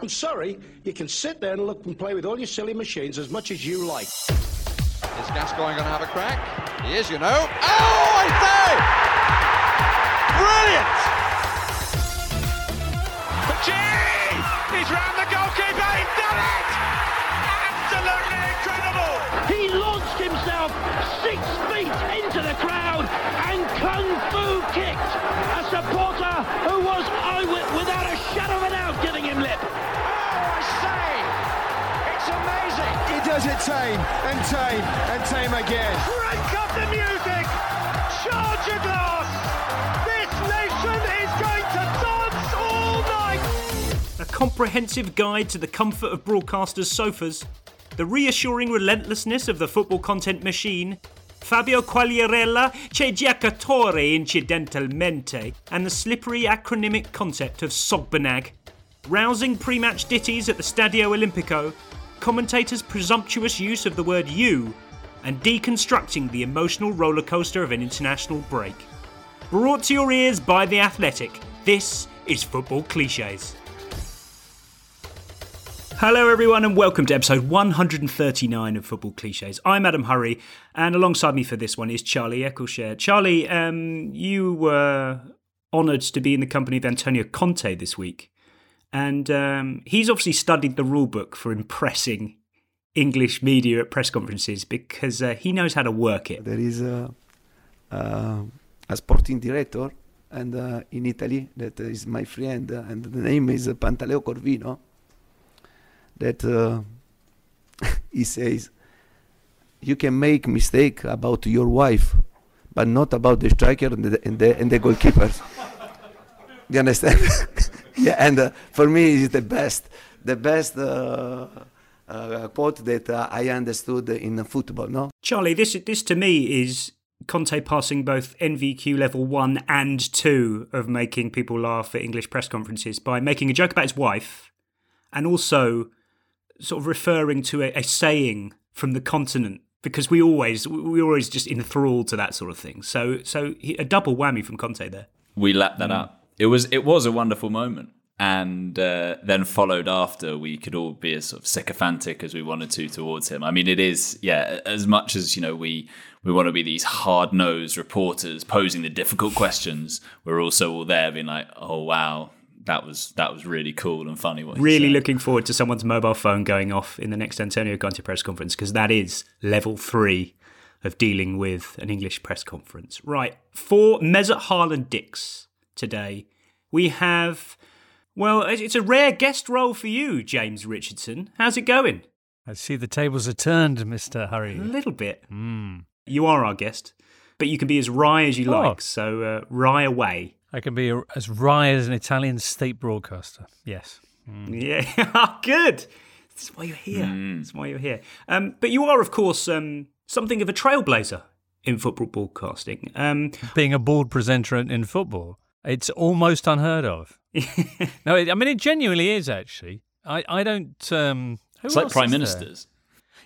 I'm sorry, you can sit there and look and play with all your silly machines as much as you like. Is Gascoigne going to have a crack? He is, you know. Oh, I say! Brilliant! Gee! He's round the goalkeeper. He's done it! Absolutely incredible! He does it time and time and time again. Crank up the music! Charge your glass! This nation is going to dance all night! A comprehensive guide to the comfort of broadcasters' sofas, the reassuring relentlessness of the football content machine, Fabio Quagliarella c'è giocatore incidentalmente, and the slippery acronymic concept of Sogbanag. Rousing pre match ditties at the Stadio Olimpico, commentators' presumptuous use of the word you, and deconstructing the emotional rollercoaster of an international break. Brought to your ears by The Athletic, this is Football Cliches. Hello, everyone, and welcome to episode 139 of Football Cliches. I'm Adam Hurrey, and alongside me for this one is Charlie Eccleshare. Charlie, um, you were honoured to be in the company of Antonio Conte this week, and um, he's obviously studied the rulebook for impressing English media at press conferences because uh, he knows how to work it. There is a, a sporting director, and uh, in Italy that is my friend, uh, and the name is Pantaleo Corvino. That uh, he says you can make mistake about your wife, but not about the striker and the and the, and the goalkeepers. you understand? yeah, and uh, for me, it's the best, the best. Uh, uh, quote that uh, I understood in football. No, Charlie, this this to me is Conte passing both NVQ level one and two of making people laugh at English press conferences by making a joke about his wife, and also sort of referring to a, a saying from the continent because we always we always just enthralled to that sort of thing. So so he, a double whammy from Conte there. We lap that up. It was it was a wonderful moment, and uh, then followed after we could all be as sort of sycophantic as we wanted to towards him. I mean, it is yeah. As much as you know, we we want to be these hard nosed reporters posing the difficult questions. We're also all there being like, oh wow, that was that was really cool and funny. What Really said. looking forward to someone's mobile phone going off in the next Antonio Conte press conference because that is level three of dealing with an English press conference. Right, for Mesut Harland Dix today, we have. Well, it's a rare guest role for you, James Richardson. How's it going? I see the tables are turned, Mr. Hurrey. A little bit. Mm. You are our guest, but you can be as wry as you Oh. like. So uh, wry away. I can be as wry as an Italian state broadcaster. Yes. Yeah, good. That's why you're here. That's why you're here. Um, but you are, of course, um, something of a trailblazer in football broadcasting. Um, Being a board presenter in, in football, it's almost unheard of. no, it, I mean, it genuinely is, actually. I, I don't. Um, who It's like prime is there? ministers.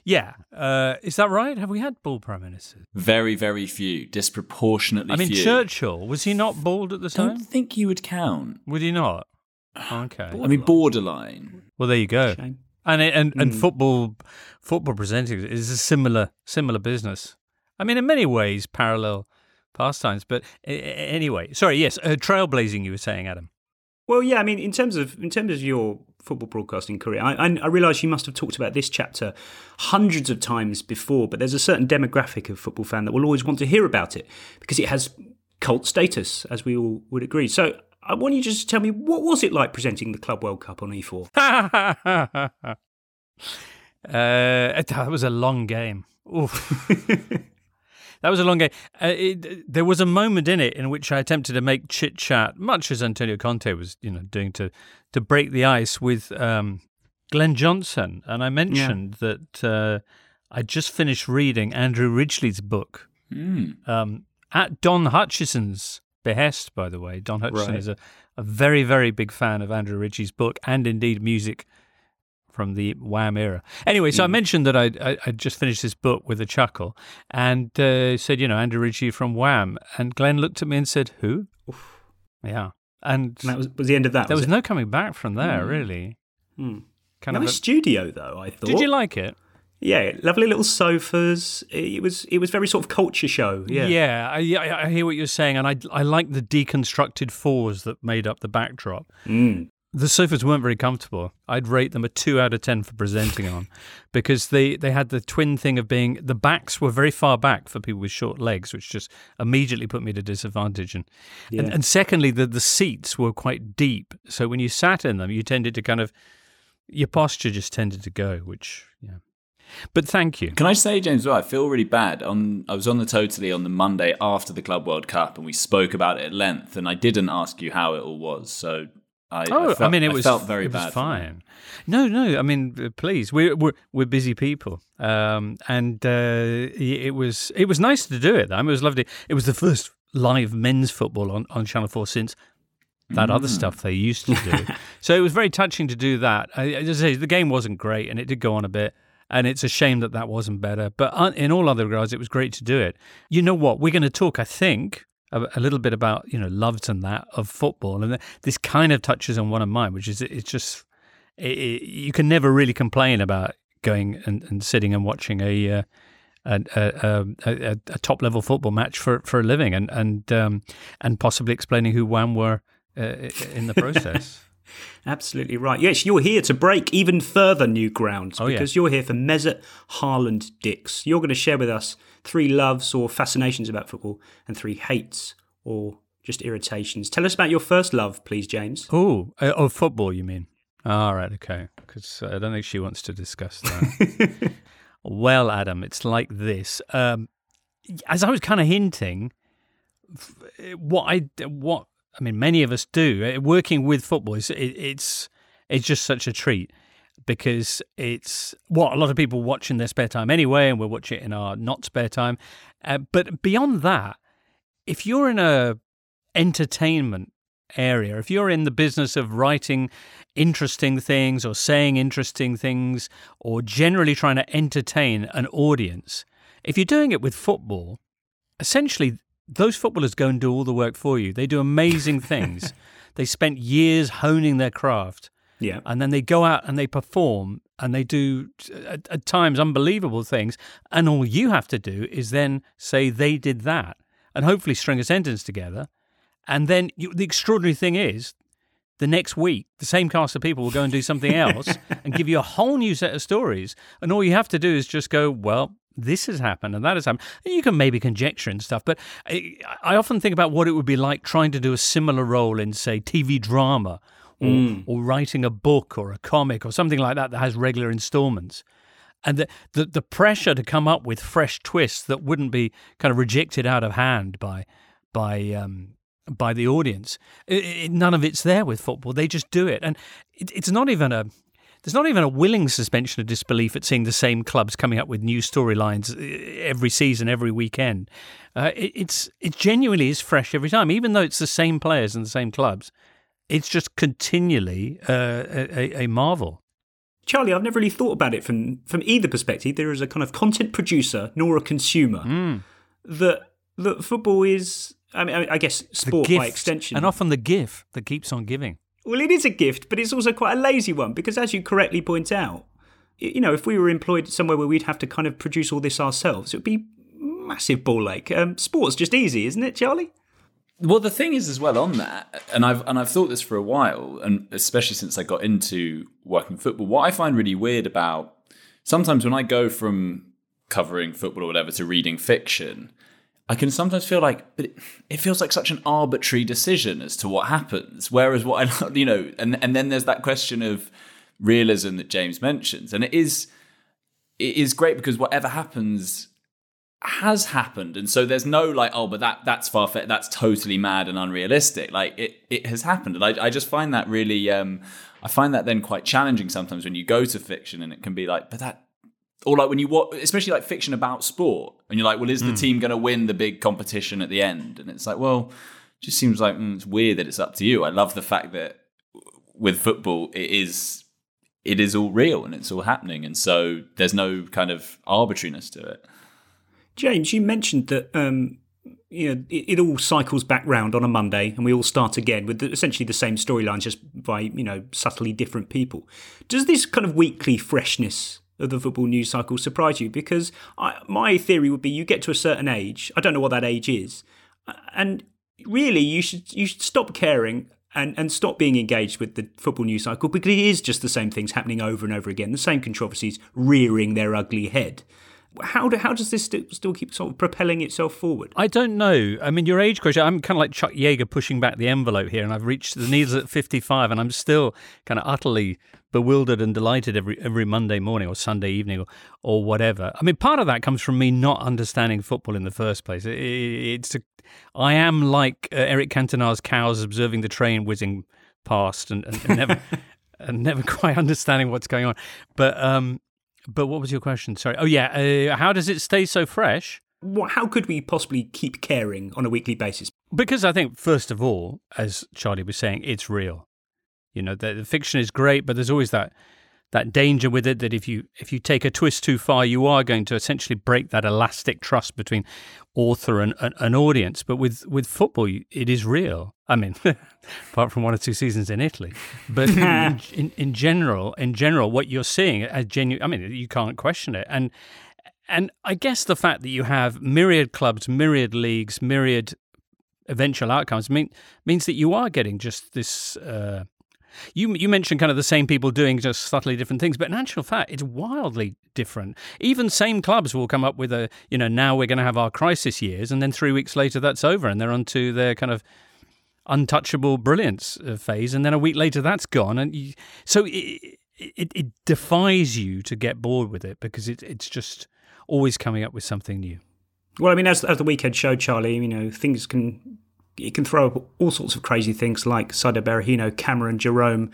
Yeah. Uh, is that right? Have we had bald prime ministers? Very very few, disproportionately I mean, few. Churchill, was he not bald at the time? I Don't think you would count. Would he not? Okay. I mean, borderline. Well, there you go. Shame. And it, and and Mm. football football presenting is a similar similar business. I mean, in many ways, parallel pastimes. But anyway, sorry. Yes, uh, trailblazing. You were saying, Adam. well, yeah. I mean, in terms of in terms of your football broadcasting career, I, I, I realise you must have talked about this chapter hundreds of times before. But there's a certain demographic of football fan that will always want to hear about it because it has cult status, as we all would agree. So. I want you just to tell me what was it like presenting the Club World Cup on E E4? uh, that was a long game. That was a long game. Uh, it, there was a moment in it in which I attempted to make chit chat, much as Antonio Conte was, you know, doing to to break the ice with um, Glenn Johnson, and I mentioned that uh, I just finished reading Andrew Ridgeley's book Hmm. um, at Don Hutchison's behest, by the way. Don Hutchison Right. is a, a very, very big fan of Andrew Ridgeley's book and indeed music from the Wham era. Anyway, so I mentioned that I I I'd just finished this book with a chuckle and uh, said, you know, Andrew Ridgeley from Wham. And Glenn looked at me and said, who? Yeah. And And that was, was the end of that. there was it? no coming back from there, really. Kind nice of. a- studio though. I thought. did you like it? Yeah, lovely little sofas. It was it was very sort of culture show. Yeah. Yeah, I, I, I hear what you're saying, and I I like the deconstructed fours that made up the backdrop. Mm. The sofas weren't very comfortable. I'd rate them a two out of ten for presenting on, because they they had the twin thing of being the backs were very far back for people with short legs, which just immediately put me at a disadvantage. And and, and secondly, the the seats were quite deep, so when you sat in them, you tended to kind of your posture just tended to go, which yeah. But thank you. Can I say, James? Well, I feel really bad. On I was on the Totally on the Monday after the Club World Cup, and we spoke about it at length. And I didn't ask you how it all was, so I. Oh, I, felt, mean, it was felt very it was bad. fine. No, no. I mean, uh, please, we're we're we're busy people, um, and uh, it was it was nice to do it. I mean, it was lovely. It was the first live men's football on, on Channel Four since that other stuff they used to do. so it was very touching to do that. I, as I say, the game wasn't great, and it did go on a bit. And it's a shame that that wasn't better. But uh, in all other regards, it was great to do it. You know what? We're going to talk, I think, a, a little bit about you know loves and that of football, and this kind of touches on one of mine, which is it's just it, it, you can never really complain about going and, and sitting and watching a. Uh, a, a, a, a top level football match for, for a living and and um, and possibly explaining who Wham were uh, in the process. Absolutely right. Yes, you're here to break even further new ground Oh, yeah. because you're here for Mesut Harland Dix. You're going to share with us three loves or fascinations about football and three hates or just irritations. Tell us about your first love, please, James. Oh, uh, oh, football, you mean? All right, okay. Because I don't think she wants to discuss that. well, Adam, it's like this. Um, as I was kind of hinting, what I what I mean, many of us do. uh, Working with football is it, it's it's just such a treat because it's what a lot of people watch in their spare time anyway, and we'll watch it in our not spare time. Uh, but beyond that, if you're in a entertainment area, if you're in the business of writing interesting things or saying interesting things or generally trying to entertain an audience, if you're doing it with football, essentially those footballers go and do all the work for you. They do amazing things. they spent years honing their craft. Yeah. And then they go out and they perform and they do at, at times unbelievable things. And all you have to do is then say they did that and hopefully string a sentence together. And then you, the extraordinary thing is, the next week, the same cast of people will go and do something else and give you a whole new set of stories. And all you have to do is just go, well, this has happened and that has happened. And you can maybe conjecture and stuff, but I, I often think about what it would be like trying to do a similar role in, say, TV drama or, or writing a book or a comic or something like that that has regular installments. And the, the, the pressure to come up with fresh twists that wouldn't be kind of rejected out of hand by by um, by the audience. It, it, none of it's there with football. They just do it, and it, it's not even a. There's not even a willing suspension of disbelief at seeing the same clubs coming up with new storylines uh, every season, every weekend. Uh, it, it's it genuinely is fresh every time, even though it's the same players and the same clubs. It's just continually uh, a, a marvel. Charlie, I've never really thought about it from from either perspective. There is a kind of content producer nor a consumer. Mm. That that football is. I mean, I guess sport gift, by extension, and often the gift that keeps on giving. Well, it is a gift, but it's also quite a lazy one because, as you correctly point out, you know, if we were employed somewhere where we'd have to kind of produce all this ourselves, it would be massive ball ache. Um, sport's just easy, isn't it, Charlie? Well, the thing is, as well, on that, and I've and I've thought this for a while, and especially since I got into working football. What I find really weird about sometimes when I go from covering football or whatever to reading fiction, I can sometimes feel like, but it, feels like such an arbitrary decision as to what happens. Whereas what I, you know, and and then there's that question of realism that James mentions, and it is it is great because whatever happens has happened. And so there's no like oh but that that's far fetched that's totally mad and unrealistic. Like it it has happened. And I, I just find that really um i find that then quite challenging sometimes when you go to fiction and it can be like but that or like when you watch especially like fiction about sport and you're like well is the team going to win the big competition at the end? And it's like well it just seems like mm, it's weird that it's up to you. I love the fact that with football it is it is all real and it's all happening. And so there's no kind of arbitrariness to it James, you mentioned that um, you know, it, it, all cycles back round on a Monday, and we all start again with the, essentially the same storylines, just by you know subtly different people. Does this kind of weekly freshness of the football news cycle surprise you? Because I, my theory would be you get to a certain age. I don't know what that age is, and really you should you should stop caring and, and stop being engaged with the football news cycle because it is just the same things happening over and over again, the same controversies rearing their ugly head. How, do, how does this st- still keep sort of propelling itself forward? I don't know. I mean, your age question, I'm kind of like Chuck Yeager pushing back the envelope here, and I've reached the needles at 55, and I'm still kind of utterly bewildered and delighted every every Monday morning or Sunday evening or, or whatever. I mean, part of that comes from me not understanding football in the first place. It, it's a, I am like uh, Eric Cantona's cows observing the train whizzing past and, and, and never and never quite understanding what's going on. But um, but what was your question? Sorry. Oh yeah. Uh, how does it stay so fresh? How could we possibly keep caring on a weekly basis? Because I think, first of all, as Charlie was saying, it's real. You know, the, the fiction is great, but there's always that that danger with it that if you if you take a twist too far, you are going to essentially break that elastic trust between author and an audience. But with with football, it is real. I mean, apart from one or two seasons in Italy, but in, in, in general, in general, what you're seeing as genuine. I mean, you can't question it, and and I guess the fact that you have myriad clubs, myriad leagues, myriad eventual outcomes mean means that you are getting just this. Uh, you you mentioned kind of the same people doing just subtly different things, but in actual fact, it's wildly different. Even same clubs will come up with a you know now we're going to have our crisis years, and then three weeks later that's over, and they're onto their kind of untouchable brilliance uh, phase, and then a week later that's gone, and you, so it, it, it defies you to get bored with it because it, it's just always coming up with something new. Well, I mean, as as the weekend showed, Charlie, you know, things can it can throw up all sorts of crazy things like Saido Berahino, Cameron Jerome,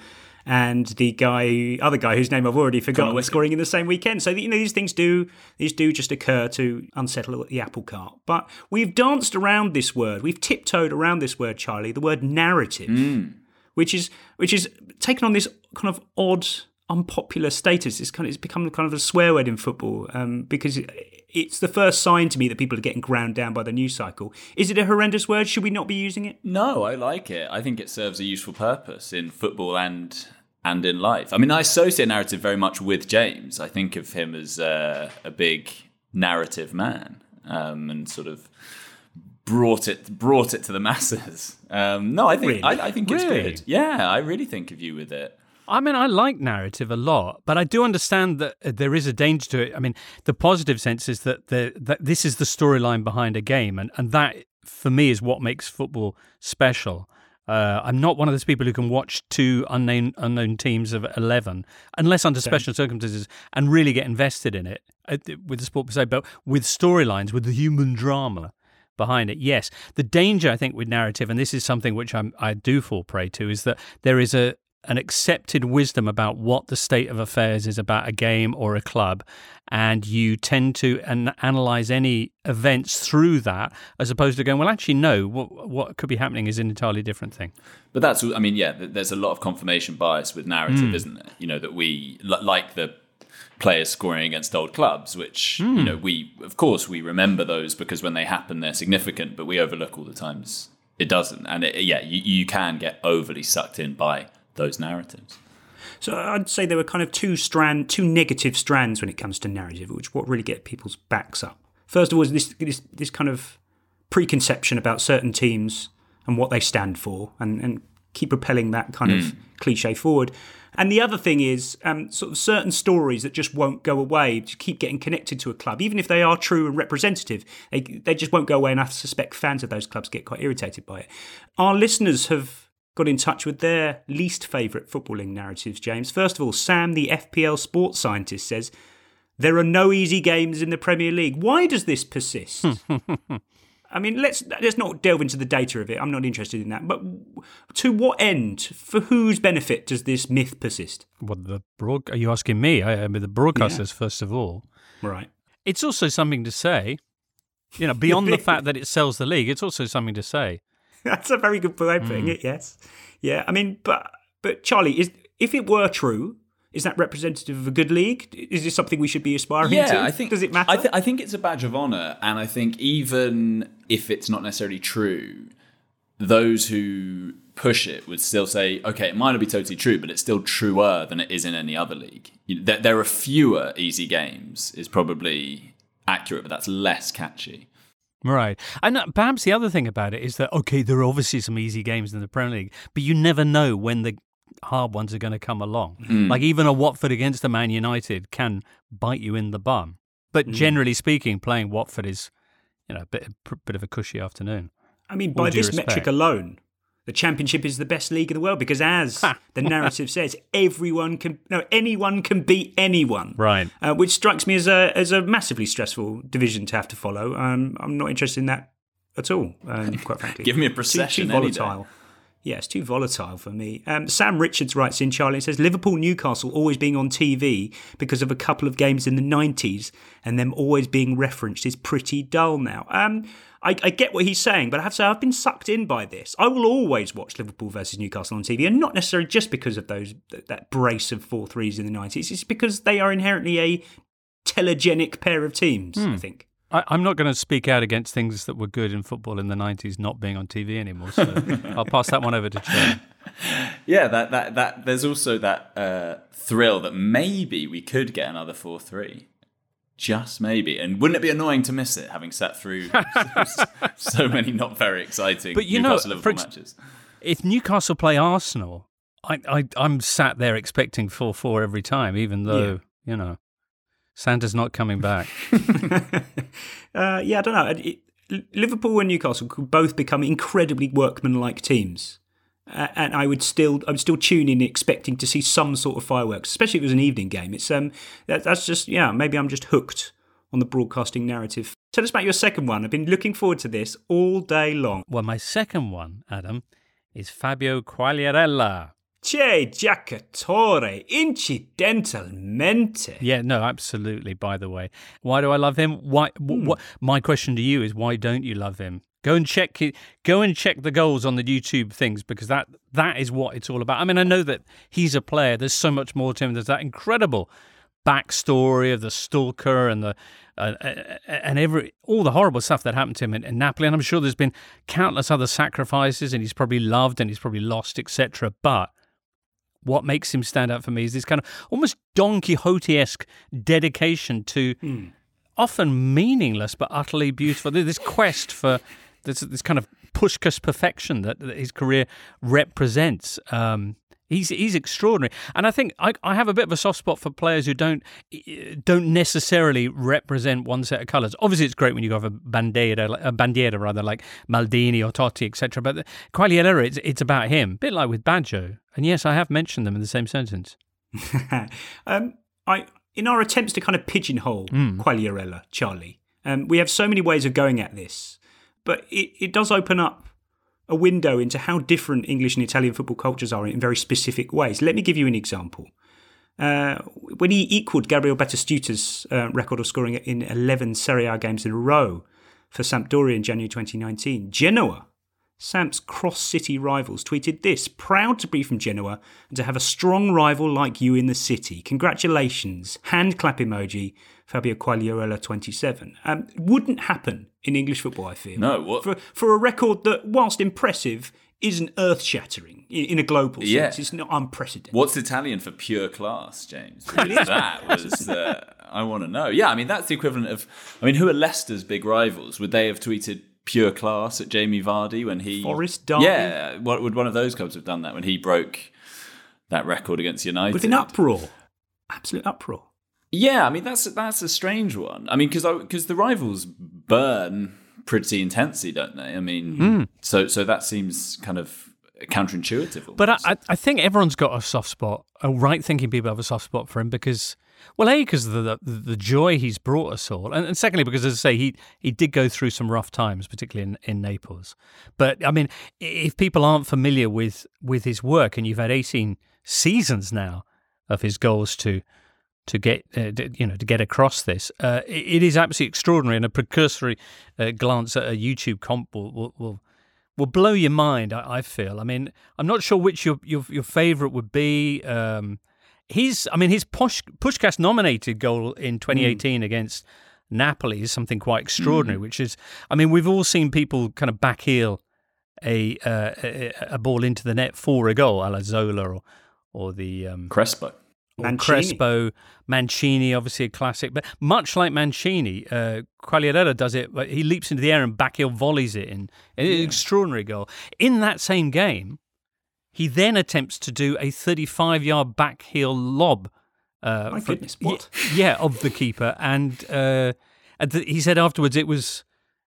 and the guy, other guy whose name I've already forgotten, scoring in the same weekend. So you know these things do these do just occur to unsettle the apple cart. But we've danced around this word, we've tiptoed around this word, Charlie, the word narrative, mm. which is which is taken on this kind of odd unpopular status. It's kind of it's become kind of a swear word in football um, because it's the first sign to me that people are getting ground down by the news cycle. Is it a horrendous word? Should we not be using it? No, I like it. I think it serves a useful purpose in football and and in life. I mean, I associate narrative very much with James. I think of him as uh, a big narrative man um, and sort of brought it brought it to the masses. Um, no, I think really? I, I, think really? it's good. Yeah, I really think of you with it. I mean, I like narrative a lot, but I do understand that uh, there is a danger to it. I mean, the positive sense is that the, that this is the storyline behind a game, and, and that for me is what makes football special. Uh, I'm not one of those people who can watch two unknown unknown teams of eleven, unless under special circumstances, and really get invested in it uh, with the sport per se. But with storylines, with the human drama behind it, yes. The danger I think with narrative, and this is something which I'm, I do fall prey to, is that there is a an accepted wisdom about what the state of affairs is about a game or a club, and you tend to an- analyze any events through that, as opposed to going, well, actually, no, what what could be happening is an entirely different thing. But that's, I mean, yeah, there's a lot of confirmation bias with narrative, mm. isn't there? You know that we like the players scoring against old clubs, which mm. you know we, of course, we remember those because when they happen, they're significant, but we overlook all the times it doesn't, and it, yeah, you, you can get overly sucked in by those narratives. So I'd say there were kind of two strand, two negative strands when it comes to narrative, which what really get people's backs up. First of all, is this this, this kind of preconception about certain teams and what they stand for, and, and keep propelling that kind mm. of cliche forward. And the other thing is um, sort of certain stories that just won't go away, to keep getting connected to a club, even if they are true and representative. They, they just won't go away, and I suspect fans of those clubs get quite irritated by it. Our listeners have got in touch with their least favourite footballing narratives, James. First of all, Sam, the FPL sports scientist, says there are no easy games in the Premier League. Why does this persist? I mean, let's let's not delve into the data of it. I'm not interested in that. But to what end? For whose benefit does this myth persist? What the broad? Are you asking me? I, I mean, the broadcasters yeah. first of all. Right. It's also something to say. You know, beyond the fact that it sells the league, it's also something to say. That's a very good way of putting mm. it. Yes, yeah. I mean, but but Charlie, is if it were true, is that representative of a good league? Is this something we should be aspiring yeah, to? I think. Does it matter? I, th- I think it's a badge of honor, and I think even if it's not necessarily true, those who push it would still say, okay, it might not be totally true, but it's still truer than it is in any other league. You there, there are fewer easy games, is probably accurate, but that's less catchy. Right. And uh, perhaps the other thing about it is that, okay, there are obviously some easy games in the Premier League, but you never know when the hard ones are going to come along. Mm. Like even a Watford against a Man United can bite you in the bum. But Mm. generally speaking, playing Watford is, you know, a bit, a bit of a cushy afternoon. I mean, All by this respect. metric alone, the championship is the best league in the world because, as the narrative says, everyone can, no, anyone can beat anyone. Right. Uh, which strikes me as a as a massively stressful division to have to follow. Um, I'm not interested in that at all. Um, quite frankly, Give me a Too- procession Too, day. volatile. Yeah, it's too volatile for me. Um, Sam Richards writes in Charlie and says Liverpool Newcastle always being on TV because of a couple of games in the 90s and them always being referenced is pretty dull now. Um, I, I get what he's saying, but I have to say I've been sucked in by this. I will always watch Liverpool versus Newcastle on TV, and not necessarily just because of those that, that brace of four threes in the 90s. It's because they are inherently a telegenic pair of teams. I think. I, I'm not going to speak out against things that were good in football in the 90s not being on TV anymore. So I'll pass that one over to Charlie. Yeah, that that that there's also that uh, thrill that maybe we could get another four three, just maybe. And wouldn't it be annoying to miss it, having sat through so, so many not very exciting But you know, Newcastle Liverpool for ex- matches? If Newcastle play Arsenal, I, I, I'm sat there expecting 4 4 every time, even though, you know, Santa's not coming back. Uh, yeah, I don't know. It, Liverpool and Newcastle could both become incredibly workmanlike teams, and I would still, I would still tune in expecting to see some sort of fireworks, especially if it was an evening game. It's um, that, that's just yeah, maybe I'm just hooked on the broadcasting narrative. Tell us about your second one. I've been looking forward to this all day long. well, my second one, Adam, is Fabio Quagliarella. Che giocatore incidentalmente. Yeah, no, absolutely. By the way, why do I love him? Why? wh- What? My question to you is, why don't you love him? Go and check it. Go and check the goals on the YouTube things because that that is what it's all about. I mean, I know that he's a player. There's so much more to him. There's that incredible backstory of the stalker and the uh, uh, and every all the horrible stuff that happened to him in, in Napoli. And I'm sure there's been countless other sacrifices, and he's probably loved and he's probably lost, etc. But what makes him stand out for me is this kind of almost Don Quixote esque dedication to often meaningless but utterly beautiful. This quest for this, this kind of Puskas perfection that, that his career represents. Um, he's he's extraordinary, and I think I, I have a bit of a soft spot for players who don't don't necessarily represent one set of colours. Obviously, it's great when you have a bandiera, a bandiera rather like Maldini or Totti, etc. But Quagliarella, it's it's about him, a bit like with Baggio. And yes, I have mentioned them in the same sentence. um, I in our attempts to kind of pigeonhole Mm. Quagliarella, Charlie, um, we have so many ways of going at this, but it, it does open up a window into how different English and Italian football cultures are in very specific ways. Let me give you an example. Uh, when he equaled Gabriel Batistuta's uh, record of scoring in 11 Serie A games in a row for Sampdoria in January 2019, Genoa Samps cross city rivals tweeted this Proud to be from Genoa and to have a strong rival like you in the city. Congratulations. Hand clap emoji, Fabio Quagliarella 27. Um, wouldn't happen in English football, I feel. No, what? For, for a record that, whilst impressive, isn't earth shattering in, in a global sense. Yeah. It's not unprecedented. What's Italian for pure class, James? that was. Uh, I want to know. Yeah, I mean that's the equivalent of. I mean, who are Leicester's big rivals? Would they have tweeted pure class at Jamie Vardy when he Forest Derby? Yeah, what would one of those clubs have done that when he broke that record against United? With an uproar. Absolute uproar. Yeah, I mean that's that's a strange one. I mean because because the rivals burn pretty intensely, don't they? I mean, Hmm. so so that seems kind of counterintuitive. But I. I, I think everyone's got a soft spot. A right thinking people have a soft spot for him because, well, a because the, the the joy he's brought us all, and, and secondly because, as I say, he he did go through some rough times, particularly in, in Naples. But I mean, if people aren't familiar with with his work, and you've had eighteen seasons now of his goals to to get uh, you know to get across this. Uh, it, is absolutely extraordinary, and a precursory uh, glance at a YouTube comp will will, will, will blow your mind. I, I feel. I mean, I'm not sure which your your, your favorite would be. Um, he's, I mean, his Push, Puskas nominated goal in 2018 against Napoli is something quite extraordinary. Which is, I mean, we've all seen people kind of backheel a uh, a, a ball into the net for a goal, a la Zola or or the um, Crespo. Mancini. Crespo, Mancini, obviously a classic. But much like Mancini, uh, Quagliarella does it. He leaps into the air and backheel volleys it in. An extraordinary goal. In that same game, he then attempts to do a 35 yard backheel lob. Uh, My from- goodness, what? Yeah, of the keeper. And, uh, he said afterwards it was.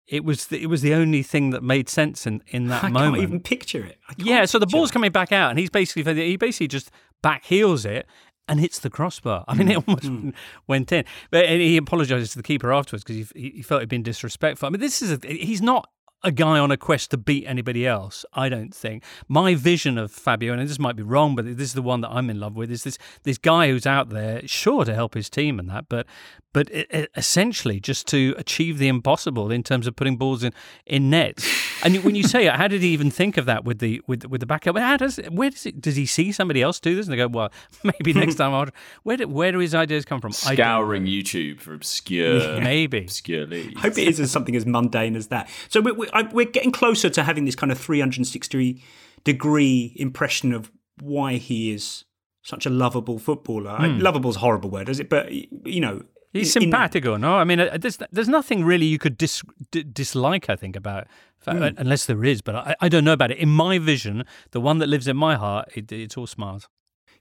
It was the, it was the only thing that made sense in, in that I moment. can't even picture it. Yeah, so the ball's coming back out, and he's basically he basically just back heels it and hits the crossbar. I mean, it hmm. almost hmm. went in. But and he apologises to the keeper afterwards because he, he felt he'd been disrespectful. I mean, this is a, he's not a guy on a quest to beat anybody else. I don't think my vision of Fabio, and this might be wrong, but this is the one that I'm in love with. Is this this guy who's out there, sure to help his team and that, but but it, it- essentially just to achieve the impossible in terms of putting balls in in nets. And when you say it, how did he even think of that with the with with the backup? How does where does it does he see somebody else do this and they go, well, maybe next time I'll. Where do, where do his ideas come from? I Scouring YouTube for obscure, know. maybe. obscure leads. I hope it isn't something as mundane as that. So we're, we're, we're getting closer to having this kind of 360 degree impression of why he is such a lovable footballer. I- hmm. Lovable's a horrible word, is it? But, you know. He's in- in no? I mean, uh, there's there's nothing really you could dis, d- dislike. I think about uh, unless there is, but I, I don't know about it. In my vision, the one that lives in my heart, it, it's all smiles.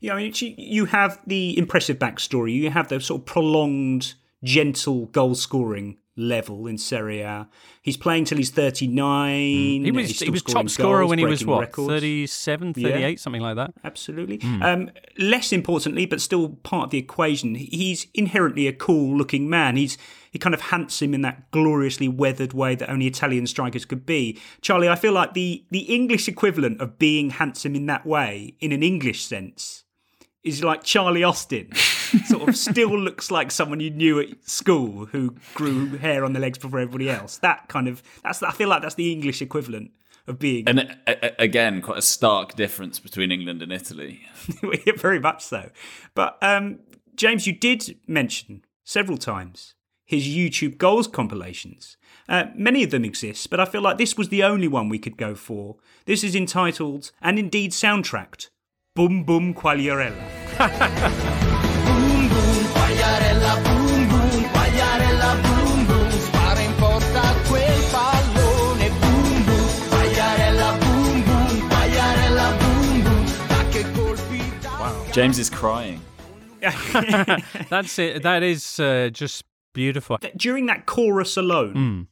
Yeah, I mean, you have the impressive backstory. You have the sort of prolonged, gentle goal scoring level in Serie A. He's playing till he's 39. He was he was top scorer goals, when he was what records. 37, Yeah. 38, something like that. Absolutely. Um, less importantly, but still part of the equation, he's inherently a cool looking man. He's he kind of handsome in that gloriously weathered way that only Italian strikers could be. Charlie, I feel like the the English equivalent of being handsome in that way, in an English sense, is like Charlie Austin. sort of still looks like someone you knew at school who grew hair on the legs before everybody else. That kind of that's I feel like that's the English equivalent of being And uh, uh, again, quite a stark difference between England and Italy. Very much so. But um, James, you did mention several times his YouTube goals compilations. Uh, many of them exist, but I feel like this was the only one we could go for. This is entitled, and indeed soundtracked, Boom Boom Quagliarella. Boom boom, Quagliarella, boom boom, Quagliarella, boom boom, spara in porta quel pallone, boom boom, Quagliarella, boom boom, Quagliarella, boom boom, ma che colpi da... James is crying. That's it. That is uh, just beautiful. During that chorus alone, Hmm.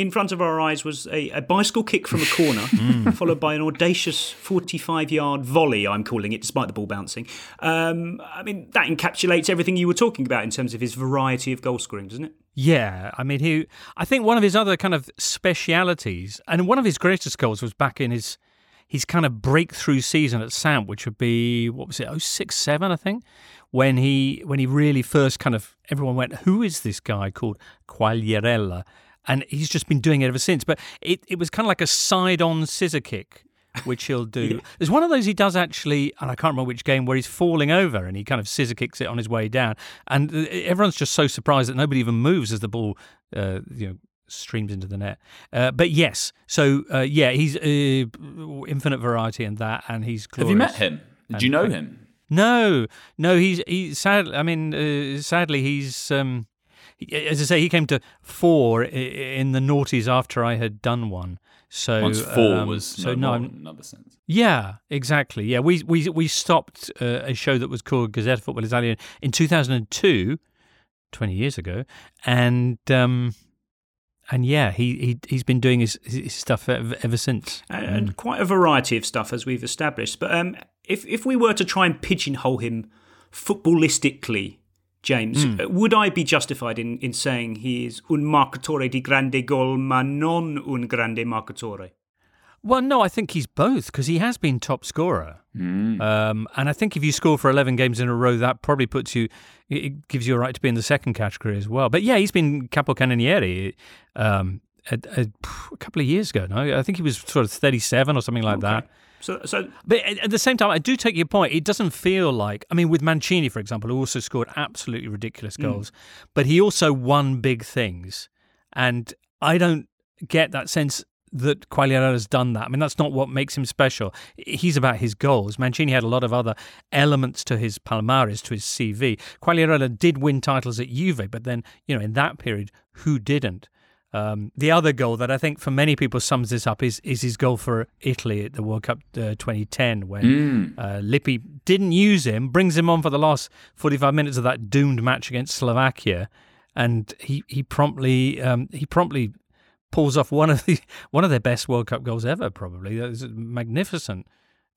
In front of our eyes was a, a bicycle kick from a corner, Hmm. followed by an audacious 45 yard volley, I'm calling it, despite the ball bouncing. Um, I mean, that encapsulates everything you were talking about in terms of his variety of goal scoring, doesn't it? Yeah, I mean, he. I think one of his other kind of specialities, and one of his greatest goals was back in his his kind of breakthrough season at Samp, which would be what was it, oh six seven, I think, when he when he really first kind of everyone went, who is this guy called Quagliarella? And he's just been doing it ever since. But it, it was kind of like a side on scissor kick, which he'll do. There's one of those he does actually, and I can't remember which game, where he's falling over and he kind of scissor kicks it on his way down. And uh, everyone's just so surprised that nobody even moves as the ball, uh, you know, streams into the net. Uh, but yes, so uh, yeah, he's uh, infinite variety in that, and he's Have you met him? Did you know him? No, no, he's he's sad. I mean, uh, sadly, he's um, he- as I say, he came to four in the noughties after I had done one. So Once four um, was so no no, more I'm- in another sense. yeah, exactly. Yeah, we we we stopped uh, a show that was called Gazzetta Football Italia in 2002, 20 years ago, and um, and yeah, he he he's been doing his, his stuff ever, ever since. and, and quite a variety of stuff as we've established. But um, if if we were to try and pigeonhole him footballistically, James, uh, would I be justified in, in saying he is un marcatore di grande gol, ma non un grande marcatore? Well, no, I think he's both because he has been top scorer. Um, and I think if you score for 11 games in a row, that probably puts you, it- it gives you a right to be in the second category as well. But yeah, he's been capocannoniere um, a, a, a couple of years ago. No, I think he was sort of 37 or something like that. So, so, but at the same time, I do take your point. It doesn't feel like, I mean, with Mancini, for example, who also scored absolutely ridiculous Mm. goals, but he also won big things, and I don't get that sense that Quagliarella has done that. I mean, that's not what makes him special. He's about his goals. Mancini had a lot of other elements to his Palmares, to his CV. Quagliarella did win titles at Juve, but then, you know, in that period, who didn't? Um, the other goal that I think for many people sums this up is is his goal for Italy at the World Cup uh, 2010 when Mm. uh, Lippi didn't use him, brings him on for the last 45 minutes of that doomed match against Slovakia, and he he promptly um, he promptly pulls off one of the one of their best World Cup goals ever. Probably that is was magnificent.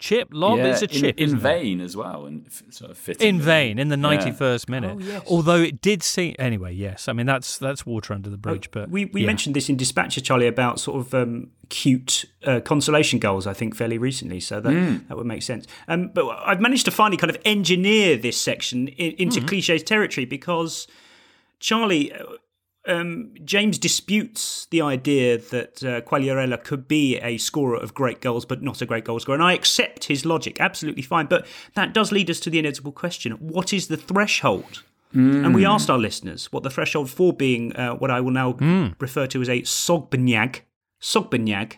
Chip lob, Yeah, it's a chip in, in isn't it? vain as well, and f- sort of fitting In with- vain, in the Yeah. ninety-first minute. Oh, yes. Although it did seem anyway. Yes, I mean that's that's water under the bridge. But we, we yeah. mentioned this in Dispatches, Charlie, about sort of um, cute uh, consolation goals, I think, fairly recently. So that, Mm. that would make sense. Um, but I've managed to finally kind of engineer this section in, into Mm. cliches territory because, Charlie, uh, um, James disputes the idea that uh, Quagliarella could be a scorer of great goals, but not a great goal scorer. And I accept his logic, absolutely fine. But that does lead us to the inevitable question what is the threshold? And we asked our listeners what the threshold for being uh, what I will now refer to as a Sogbanyag, Sogbanyag,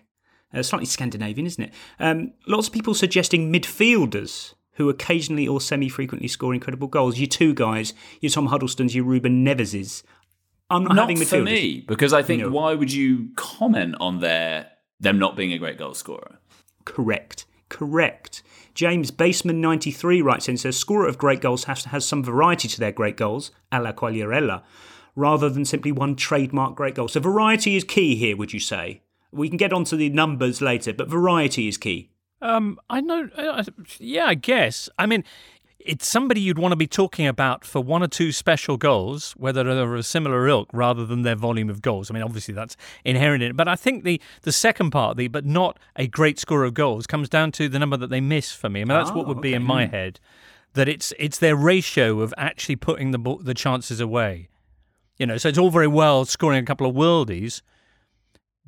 uh, slightly Scandinavian, isn't it? Um, lots of people suggesting midfielders who occasionally or semi-frequently score incredible goals. You two guys, your Tom Huddlestones, your Ruben Neveses. I'm not, Not having for me, because I think No. why would you comment on their them not being a great goal scorer? Correct. Correct. James Baseman 93 writes in says scorer of great goals has, to has some variety to their great goals, a la Quagliarella, rather than simply one trademark great goal. So variety is key here, would you say? We can get onto the numbers later, but variety is key. Um, I know. Uh, yeah, I guess. I mean, it's somebody you'd want to be talking about for one or two special goals, whether they're of a similar ilk, rather than their volume of goals. I mean, obviously that's inherent in it. But I think the the second part, the but not a great score of goals, comes down to the number that they miss for me. I mean, that's what Oh, would be oh, in my head. That it's it's their ratio of actually putting the the chances away. You know, so it's all very well scoring a couple of worldies,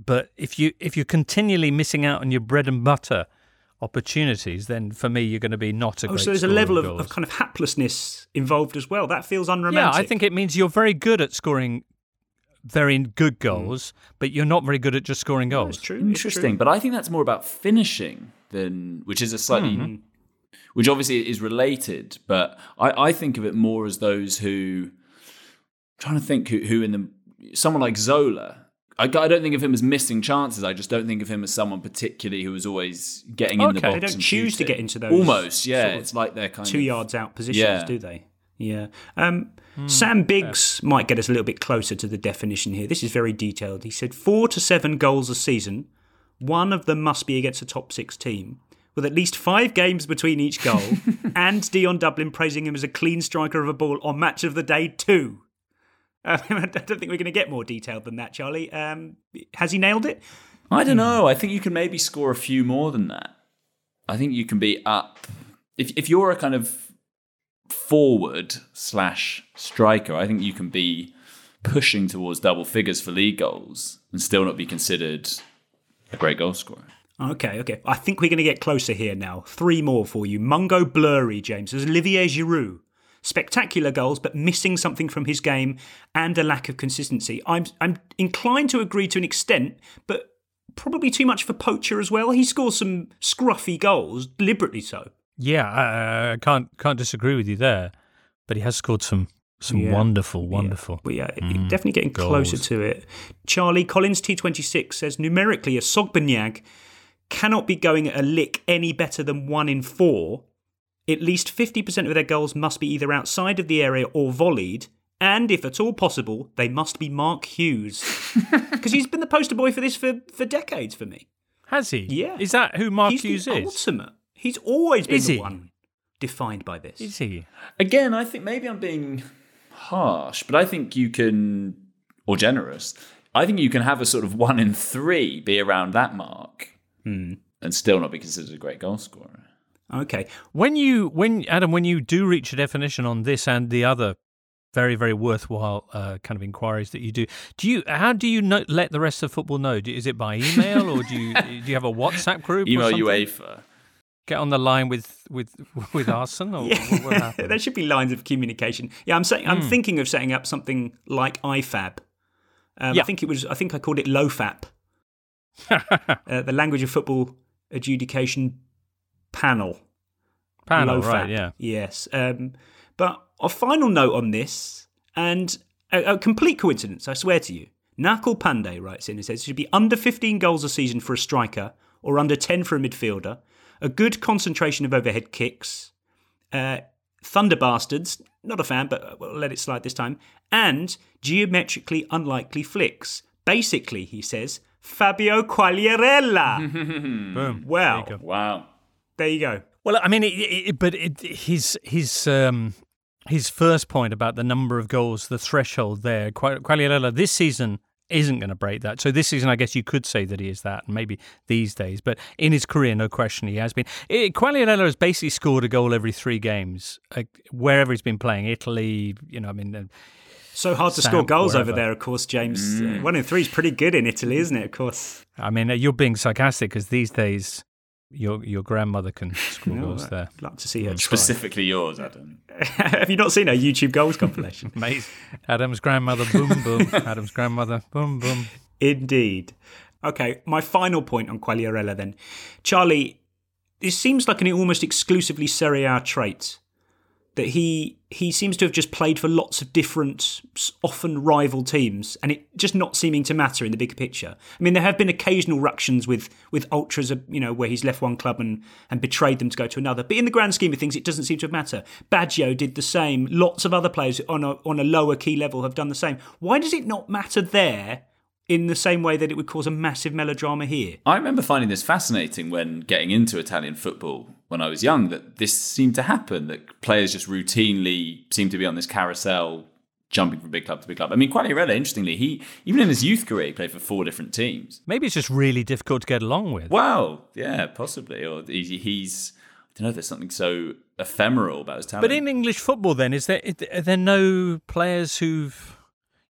but if you if you're continually missing out on your bread and butter opportunities, then for me you're going to be not a Oh, great. so there's a level of, of kind of haplessness involved as well. That feels unromantic. yeah. I think it means you're very good at scoring very good goals, but you're not very good at just scoring goals. it's true. Interesting, but I think that's more about finishing than, which is a slightly, Mm-hmm. which obviously is related. But I, I think of it more as those who, I'm trying to think who, who in the someone like Zola. I, I don't think of him as missing chances. I just don't think of him as someone particularly who was always getting in the Okay. box. They don't and choose to get into those Almost, yeah. sort of It's like they're kind two of yards out positions, Yeah. do they? Yeah. Um, Sam Biggs might get us a little bit closer to the definition here. This is very detailed. He said four to seven goals a season. One of them must be against a top six team, with at least five games between each goal, and Dion Dublin praising him as a clean striker of a ball on match of the day too. Um, I don't think we're going to get more detailed than that, Charlie. Um, has he nailed it? I don't know. I think you can maybe score a few more than that. I think you can be up if if you're a kind of forward slash striker. I think you can be pushing towards double figures for league goals and still not be considered a great goal scorer. Okay, okay. I think we're going to get closer here now. Three more for you. Mungo Blurry, James. There's Olivier Giroud. Spectacular goals, but missing something from his game and a lack of consistency. I'm I'm inclined to agree to an extent, but probably too much for Poacher as well. He scores some scruffy goals, deliberately so. Yeah, I, I can't can't disagree with you there. But he has scored some some Yeah. wonderful, wonderful. But yeah, Mm, definitely getting goals. closer to it. Charlie Collins T26 says numerically a Sogbanyag cannot be going at a lick any better than one in four. At least 50% of their goals must be either outside of the area or volleyed. And if at all possible, they must be Mark Hughes. Because he's been the poster boy for this for, for decades for me. Has he? Yeah. Is that who Mark he's Hughes the is? ultimate. He's always been Is the he? one defined by this. Is he? Again, I think maybe I'm being harsh, but I think you can or generous. I think you can have a sort of one in three be around that mark hmm. and still not be considered a great goal scorer. Okay. When you when Adam, when you do reach a definition on this and the other very very worthwhile uh, kind of inquiries that you do, do you how do you know, let the rest of football know? Do, is it by email or do you do you have a WhatsApp group? Email something? UEFA. get on the line with with with Arsene? Or what, what happened? there should be lines of communication. Yeah, I'm saying I'm Hmm. thinking of setting up something like IFAB. Um, I think it was. I think I called it LOFAP, uh, the Language of Football Adjudication Panel. Panel, LOFAP. right? Yeah. Yes. Um, but a final note on this, and a, a complete coincidence, I swear to you. Nakul Pandey writes in and says it should be under 15 goals a season for a striker or under 10 for a midfielder, a good concentration of overhead kicks, uh, Thunder Bastards, not a fan, but we'll let it slide this time, and geometrically unlikely flicks. Basically, he says, Fabio Quagliarella. Boom. Well, There you go. Wow. There you go. Well, I mean, it, it, but it, his his um, his first point about the number of goals, the threshold there, Qual- Quagliarella this season isn't going to break that. So this season, I guess you could say that he is that, and maybe these days. But in his career, no question, he has been. It, Quagliarella has basically scored a goal every three games, uh, wherever he's been playing. Italy, you know, I mean. Uh, So hard to Samp, score goals over there, of course, James. Uh, one in three is pretty good in Italy, isn't it? Of course. I mean, uh, you're being sarcastic because these days. Your your grandmother can score No, goals there. I'd like to see her try. Specifically yours, Adam. Have you not seen her YouTube goals compilation? Amazing. Adam's grandmother, boom boom. Adam's grandmother, boom boom. Indeed. Okay, my final point on Quagliarella then. Charlie, this seems like an almost exclusively Serie A trait that he he seems to have just played for lots of different, often rival teams, and it just not seeming to matter in the bigger picture. I mean, there have been occasional ructions with with ultras, uh, you know, where he's left one club and and betrayed them to go to another. But in the grand scheme of things, it doesn't seem to matter. Baggio did the same. Lots of other players on a on a lower key level have done the same. Why does it not matter there? In the same way that it would cause a massive melodrama here. I remember finding this fascinating when getting into Italian football when I was young that this seemed to happen, that players just routinely seem to be on this carousel jumping from big club to big club. I mean, quite Quagliarella, interestingly, he even in his youth career, he played for four different teams. Maybe it's just really difficult to get along with. Wow, yeah, possibly. Or he- he's, I don't know, there's something so ephemeral about his talent. But in English football, then, is there are there no players who've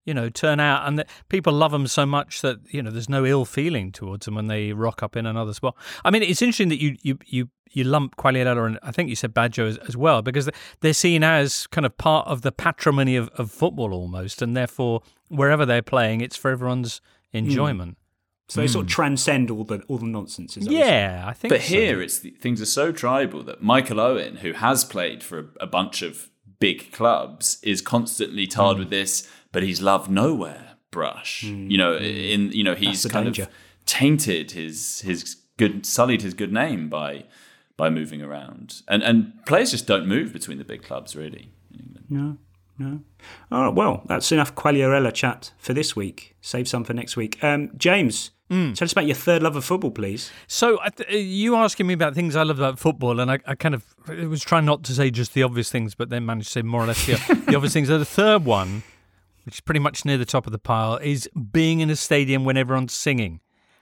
you know turn out and that people love them so much that you know there's no ill feeling towards them when they rock up in another spot. I mean, it's interesting that you you you you lump Quagliarella and I think you said Baggio as, as well because they're seen as kind of part of the patrimony of, of football almost, and therefore wherever they're playing, it's for everyone's enjoyment. So they sort of transcend all the all the nonsense. Is that what you're saying? Yeah, I think. But so. here, it's the, things are so tribal that Michael Owen, who has played for a, a bunch of big clubs, is constantly Hmm. tarred with this. But he's loved nowhere brush. You know, in you know he's kind danger. of tainted his his good, sullied his good name by by moving around, and and players just don't move between the big clubs really. in England. No, no. All right, well, that's enough Quagliarella chat for this week. Save some for next week. Um, James, tell us about your third love of football, please. So I th- uh, you asking me about things I love about football, and I, I kind of was trying not to say just the obvious things, but then managed to say more or less the, the obvious things. So the third one, which is pretty much near the top of the pile, is being in a stadium when everyone's singing,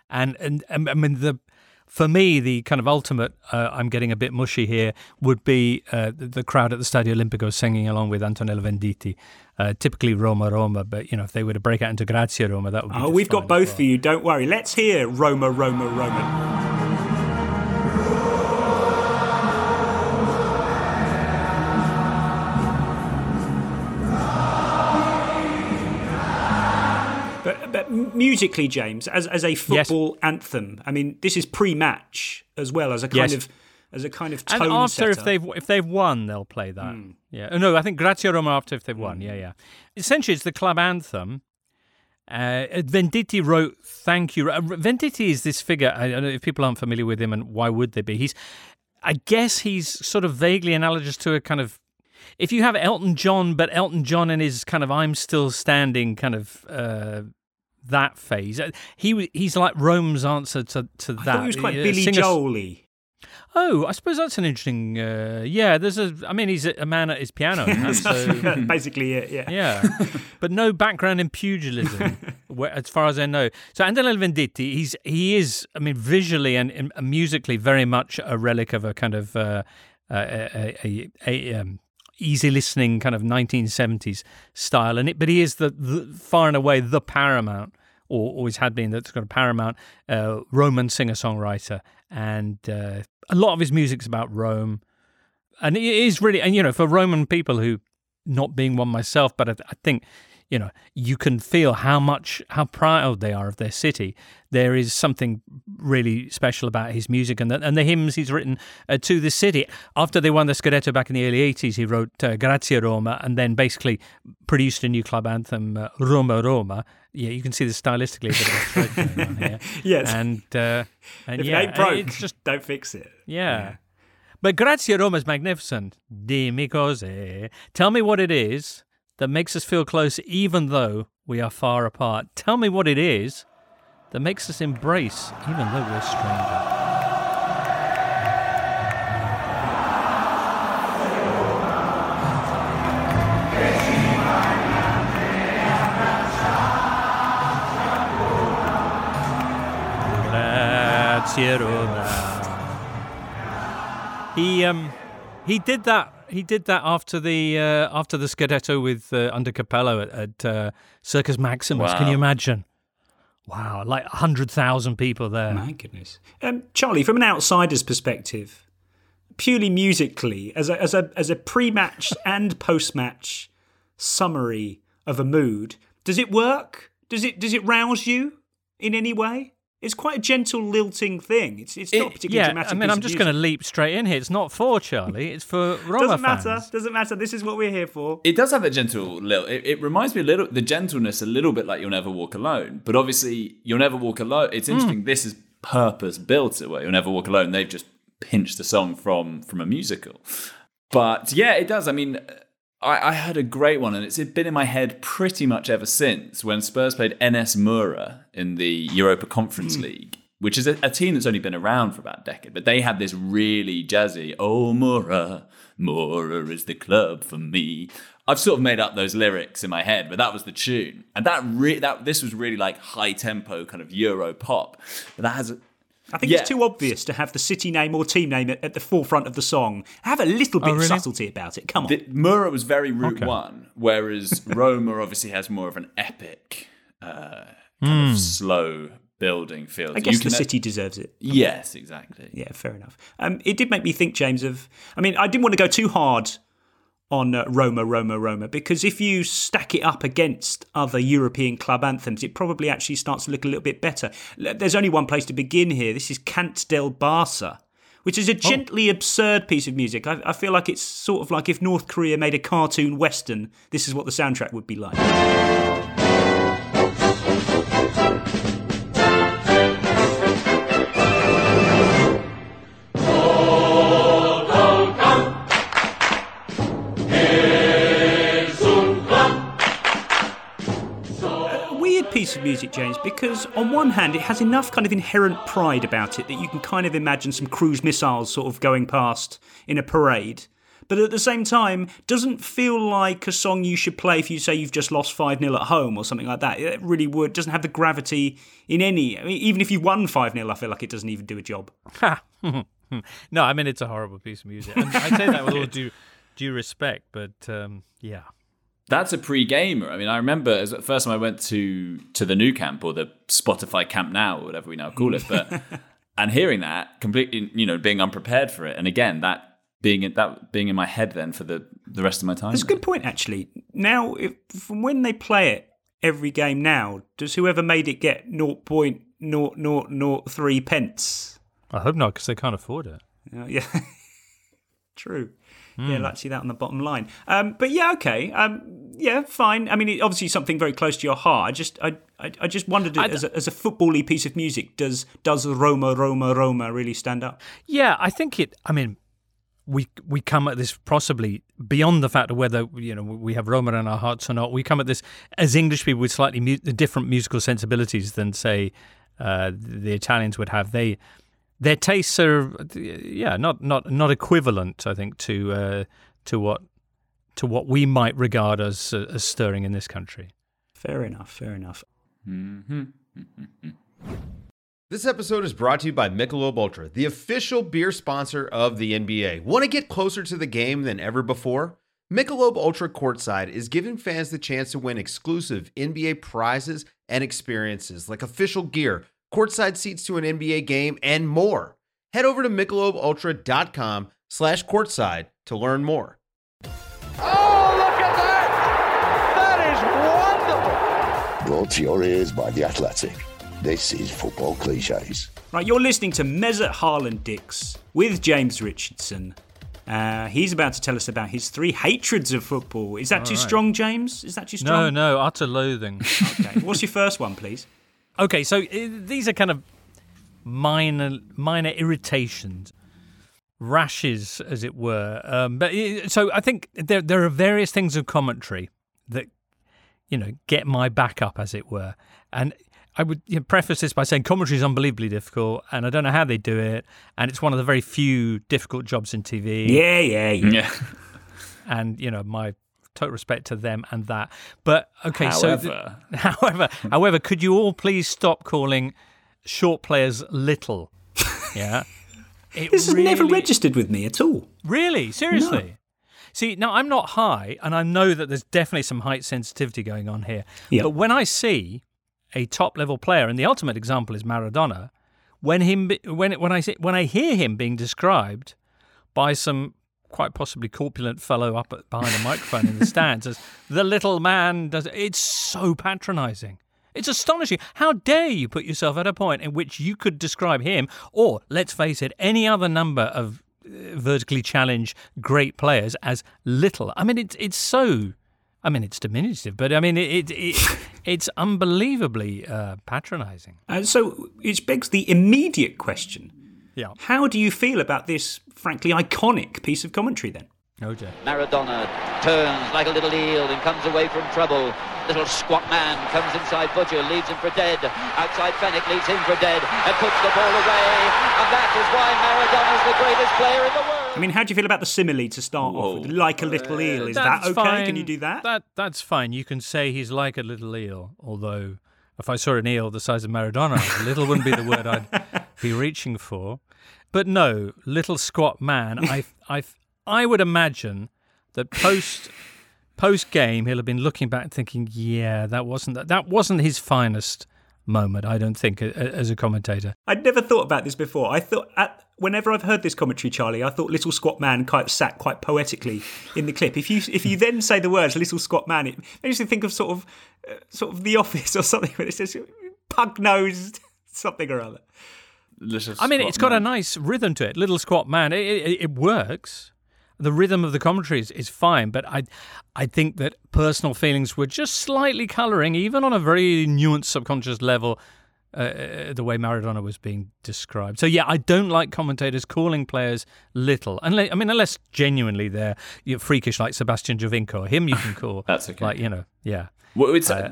and and, and I mean the. For me, the kind of ultimate, uh, I'm getting a bit mushy here, would be uh, the, the crowd at the Stadio Olimpico singing along with Antonello Venditti. Uh, typically Roma, Roma, but you know if they were to break out into Grazie Roma, that would be. Oh, we've got both well. for you. Don't worry. Let's hear Roma, Roma, Roma. Musically, James, as as a football anthem, I mean, this is pre-match as well as a kind Yes. of as a kind of tone And after, setter. if they've if they've won, they'll play that. Yeah. Oh, no, I think Grazie Roma after if they've won. Yeah, yeah. Essentially, it's the club anthem. Uh, Venditti wrote "Thank you." Uh, Venditti is this figure. I don't know if people aren't familiar with him, and why would they be? He's, I guess, he's sort of vaguely analogous to a kind of. If you have Elton John, but Elton John and his kind of "I'm still standing" kind of uh, that phase, uh, he he's like Rome's answer to to I that. he was quite Uh, Billy Joel-y. Oh, I suppose that's an interesting. Uh, yeah, there's a. I mean, he's a, man at his piano. and so, Basically, it, yeah. yeah, but no background in pugilism, as far as I know. So Antonello Venditti, he's he is. I mean, visually and, and musically, very much a relic of a kind of uh, a, a, a, a um, easy listening kind of 1970s style, and it. But he is the, the far and away the paramount or always had been that's got a paramount uh, Roman singer songwriter and uh, a lot of his music's about Rome, and it is really, and you know, for Roman people who, not being one myself, but I, I think you know, you can feel how much, how proud they are of their city. There is something really special about his music and the, and the hymns he's written uh, to the city. After they won the Scudetto back in the early 80s, he wrote uh, Grazie Roma and then basically produced a new club anthem, uh, Roma Roma. Yeah, you can see the stylistically a bit of a thread going on here. yes. And, uh, and if yeah, it ain't broke, it's just, don't fix it. yeah. Yeah. But Grazie Roma is magnificent. Dimmi cose. Tell me what it is that makes us feel close even though we are far apart. Tell me what it is that makes us embrace even though we're strangers. Grazie He um he did that he did that after the uh, after the Scudetto with uh, under Capello at, at uh, Circus Maximus. Can you imagine? Wow, like hundred thousand people there. My goodness. Um, Charlie, from an outsider's perspective, purely musically, as a, as a, as a pre match and post match summary of a mood, does it work? Does it, does it rouse you in any way? It's quite a gentle, lilting thing. It's, it's not It- particularly Yeah, dramatic. I mean, I'm just going to leap straight in here. It's not for Charlie. It's for Roma fans. Doesn't matter. fans. Doesn't matter. This is what we're here for. It does have that gentle little. It, it reminds me a little, the gentleness a little bit like You'll Never Walk Alone. But obviously, You'll Never Walk Alone. It's hmm. interesting. This is purpose built it. Where You'll Never Walk Alone. They've just pinched the song from from a musical. But yeah, it does. I mean, I, I had a great one, and it's been in my head pretty much ever since when Spurs played NS Mura in the Europa Conference hmm. League. Which is a, a team that's only been around for about a decade, but they had this really jazzy, oh, Mura, Mura is the club for me. I've sort of made up those lyrics in my head, but that was the tune. And that re- that this was really like high tempo kind of Euro pop. But that has a, I think Yeah. it's too obvious to have the city name or team name at, at the forefront of the song. Have a little bit Oh, really? of subtlety about it. Come on. The, Mura was very Route Okay. One, whereas Roma obviously has more of an epic, uh, kind of slow building feel. Hmm. I guess the city deserves it. Yes, exactly. Yeah, fair enough. Um, it did make me think, James, of. I mean, I didn't want to go too hard on uh, Roma, Roma, Roma, because if you stack it up against other European club anthems, it probably actually starts to look a little bit better. There's only one place to begin here. This is Cant del Barça. Which is a gently absurd piece of music. I, I feel like it's sort of like if North Korea made a cartoon western, this is what the soundtrack would be like. Piece of music, James, because on one hand, it has enough kind of inherent pride about it that you can kind of imagine some cruise missiles sort of going past in a parade. But at the same time, doesn't feel like a song you should play if you say you've just lost 5 0 at home or something like that. It really would. Doesn't have the gravity in any. I mean, even if you won 5 0, I feel like it doesn't even do a job. No, I mean it's a horrible piece of music. And I say that with all due due respect, but um, yeah. That's a pre-gamer. I mean, I remember as the first time I went to to the Nou Camp or the Spotify Camp Nou, or whatever we now call it. But and hearing that completely, you know, being unprepared for it, and again that being in, that being in my head then for the the rest of my time. That's a good point, actually. Now, if, from when they play it every game now, does whoever made it get 0.0003 pence? I hope not, because they can't afford it. Uh, yeah, true. Yeah, like to see that on the bottom line. Um, but yeah, okay. Um, yeah, fine. I mean, it, obviously something very close to your heart. I just, I, I, I just wondered, I- as a, as a football-y piece of music, does does Roma, Roma, Roma really stand up? Yeah, I think it. I mean, we we come at this possibly beyond the fact of whether you know we have Roma in our hearts or not. We come at this as English people with slightly mu- different musical sensibilities than say uh, the Italians would have. They their tastes are yeah not not not equivalent. I think to uh, to what to what we might regard as uh, as stirring in this country. Fair enough. Fair enough. This episode is brought to you by Michelob Ultra, the official beer sponsor of the NBA. Want to get closer to the game than ever before? Michelob Ultra Courtside is giving fans the chance to win exclusive NBA prizes and experiences like official gear, courtside seats to an NBA game, and more. Head over to michelobultra.com slash courtside to learn more. Oh, look at that! That is wonderful! Brought to your ears by The Athletic. This is Football Cliches. Right, you're listening to Mesut Harland Dix with James Richardson. Uh, he's about to tell us about his three hatreds of football. Is that All too right. strong, James? Is that too strong? No, no, utter loathing. Okay. What's your first one, please? Okay, so uh, these are kind of minor minor irritations, rashes, as it were. Um, but uh, so I think there there are various things of commentary that you know get my back up, as it were, and. I would you know, preface this by saying commentary is unbelievably difficult, and I don't know how they do it. And it's one of the very few difficult jobs in TV. Yeah, yeah, yeah. and you know my total respect to them and that. But okay, so However. however, however, could you all please stop calling short players little? Yeah, It This has never registered with me at all. Really, seriously. See, now I'm not high, and I know that there's definitely some height sensitivity going on here. Yeah. But when I see a top level player, and the ultimate example is Maradona, when him when when I see, when I hear him being described by some quite possibly corpulent fellow up at, behind a microphone in the stands as the little man does, it's so patronising. It's astonishing. How dare you put yourself at a point in which you could describe him, or let's face it, any other number of uh, vertically challenged great players as little? I mean, it's it's so. I mean, it's diminutive, but I mean, it, it, it it's unbelievably uh, patronising. Uh, so it begs the immediate question. Yeah. How do you feel about this, frankly, iconic piece of commentary then? Oh dear. Maradona turns like a little eel and comes away from trouble. Little squat man comes inside Butcher, leaves him for dead. Outside Fenwick leaves him for dead and puts the ball away. And that is why Maradona's the greatest player in the world. I mean, how do you feel about the simile to start off with? Like a little eel. Is that Uh, okay? fine. Can you do that? That that's fine. You can say he's like a little eel, although if I saw an eel the size of Maradona, little wouldn't be the word I'd be reaching for. But no, little squat man. I I I would imagine that post post game he'll have been looking back and thinking, yeah, that wasn't that, that wasn't his finest moment. I don't think as a commentator. I'd never thought about this before. I thought, at, whenever I've heard this commentary, Charlie, I thought "little squat man" quite sat quite poetically in the clip. If you if you then say the words "little squat man," it makes me think of sort of uh, sort of The Office or something where it says "pug nosed" something or other. I mean, it's got a nice rhythm to it. Little squat man, it, it, it works. The rhythm of the commentary is, is fine, but I, I think that personal feelings were just slightly colouring, even on a very nuanced subconscious level, uh, uh, the way Maradona was being described. So yeah, I don't like commentators calling players little. Unless, I mean, unless genuinely they're freakish, like Sebastian Giovinco. Him you can call. That's okay. Like you know, yeah. Well, it's Uh,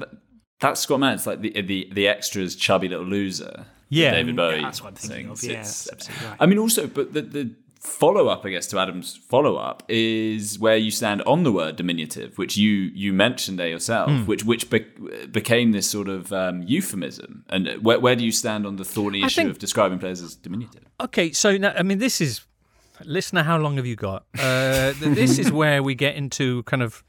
that's Scott Mann. It's like the the the extras chubby little loser. Yeah. David Bowie. Yeah, that's what I'm thinking sings. of. Yeah, It's- that's absolutely right. I mean, also, but the the follow up, I guess, to Adam's follow up is where you stand on the word diminutive, which you you mentioned there yourself, Hmm. which which be- became this sort of um, euphemism. And where where do you stand on the thorny I issue think- of describing players as diminutive? Okay, so now, I mean, this is, listener, how long have you got? Uh, this is where we get into kind of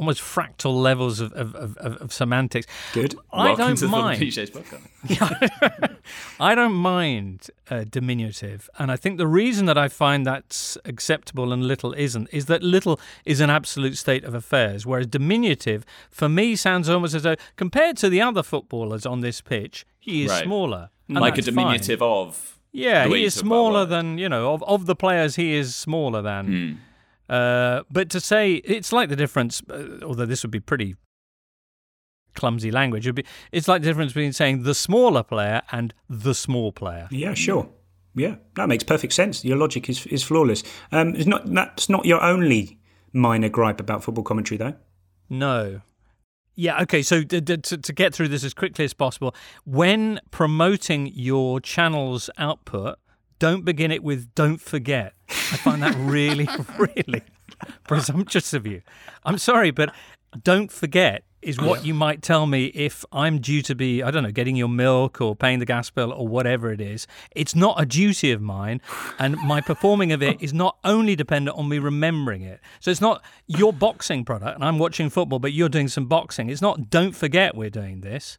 almost fractal levels of, of, of, of semantics. Good. I Welcome don't to the mind. Podcast. I don't mind uh, diminutive, and I think the reason that I find that's acceptable and little isn't is that little is an absolute state of affairs, whereas diminutive for me sounds almost as though compared to the other footballers on this pitch, he is Right. smaller, like a that's fine. diminutive of. Yeah, he is smaller than you know of of the players. He is smaller than. Hmm. Uh, but to say it's like the difference, uh, although this would be pretty clumsy language, be it's like the difference between saying the smaller player and the small player. Yeah, sure. Yeah, that makes perfect sense. Your logic is is flawless. Um, it's not that's not your only minor gripe about football commentary, though. No. Yeah, okay, so d- d- to, to get through this as quickly as possible, when promoting your channel's output, don't begin it with don't forget. I find that really, really presumptuous of you. I'm sorry, but don't forget is what you might tell me if I'm due to be, I don't know, getting your milk or paying the gas bill or whatever it is. It's not a duty of mine, and my performing of it is not only dependent on me remembering it. So it's not your boxing product, and I'm watching football, but you're doing some boxing. It's not, don't forget we're doing this.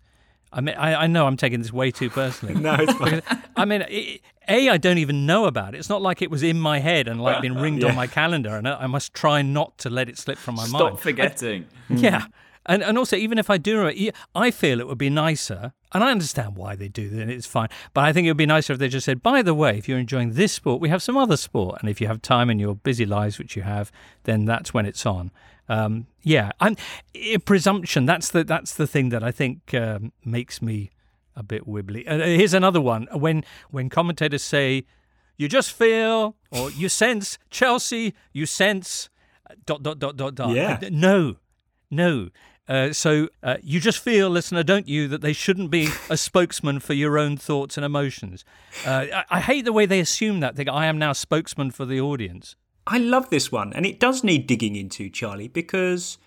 I mean, I, I know I'm taking this way too personally. no, it's fine. I mean, it, a I don't even know about it. It's not like it was in my head and like been ringed Yeah. on my calendar, and I I must try not to let it slip from my Stop mind. Stop forgetting. I- yeah. And, and also, even if I do remember, I feel it would be nicer, and I understand why they do that, it's fine. But I think it would be nicer if they just said, by the way, if you're enjoying this sport, we have some other sport. And if you have time in your busy lives, which you have, then that's when it's on. Um, yeah, I'm, eh, presumption, that's the, that's the thing that I think um, makes me a bit wibbly. Uh, here's another one. When, when commentators say, you just feel, or you sense, Chelsea, you sense, uh, dot, dot, dot, dot, dot. Yeah. Uh, No, no. Uh, so uh, you just feel, listener, don't you, that they shouldn't be a spokesman for your own thoughts and emotions. Uh, I, I hate the way they assume that. Think I am now spokesman for the audience. I love this one, and it does need digging into, Charlie, because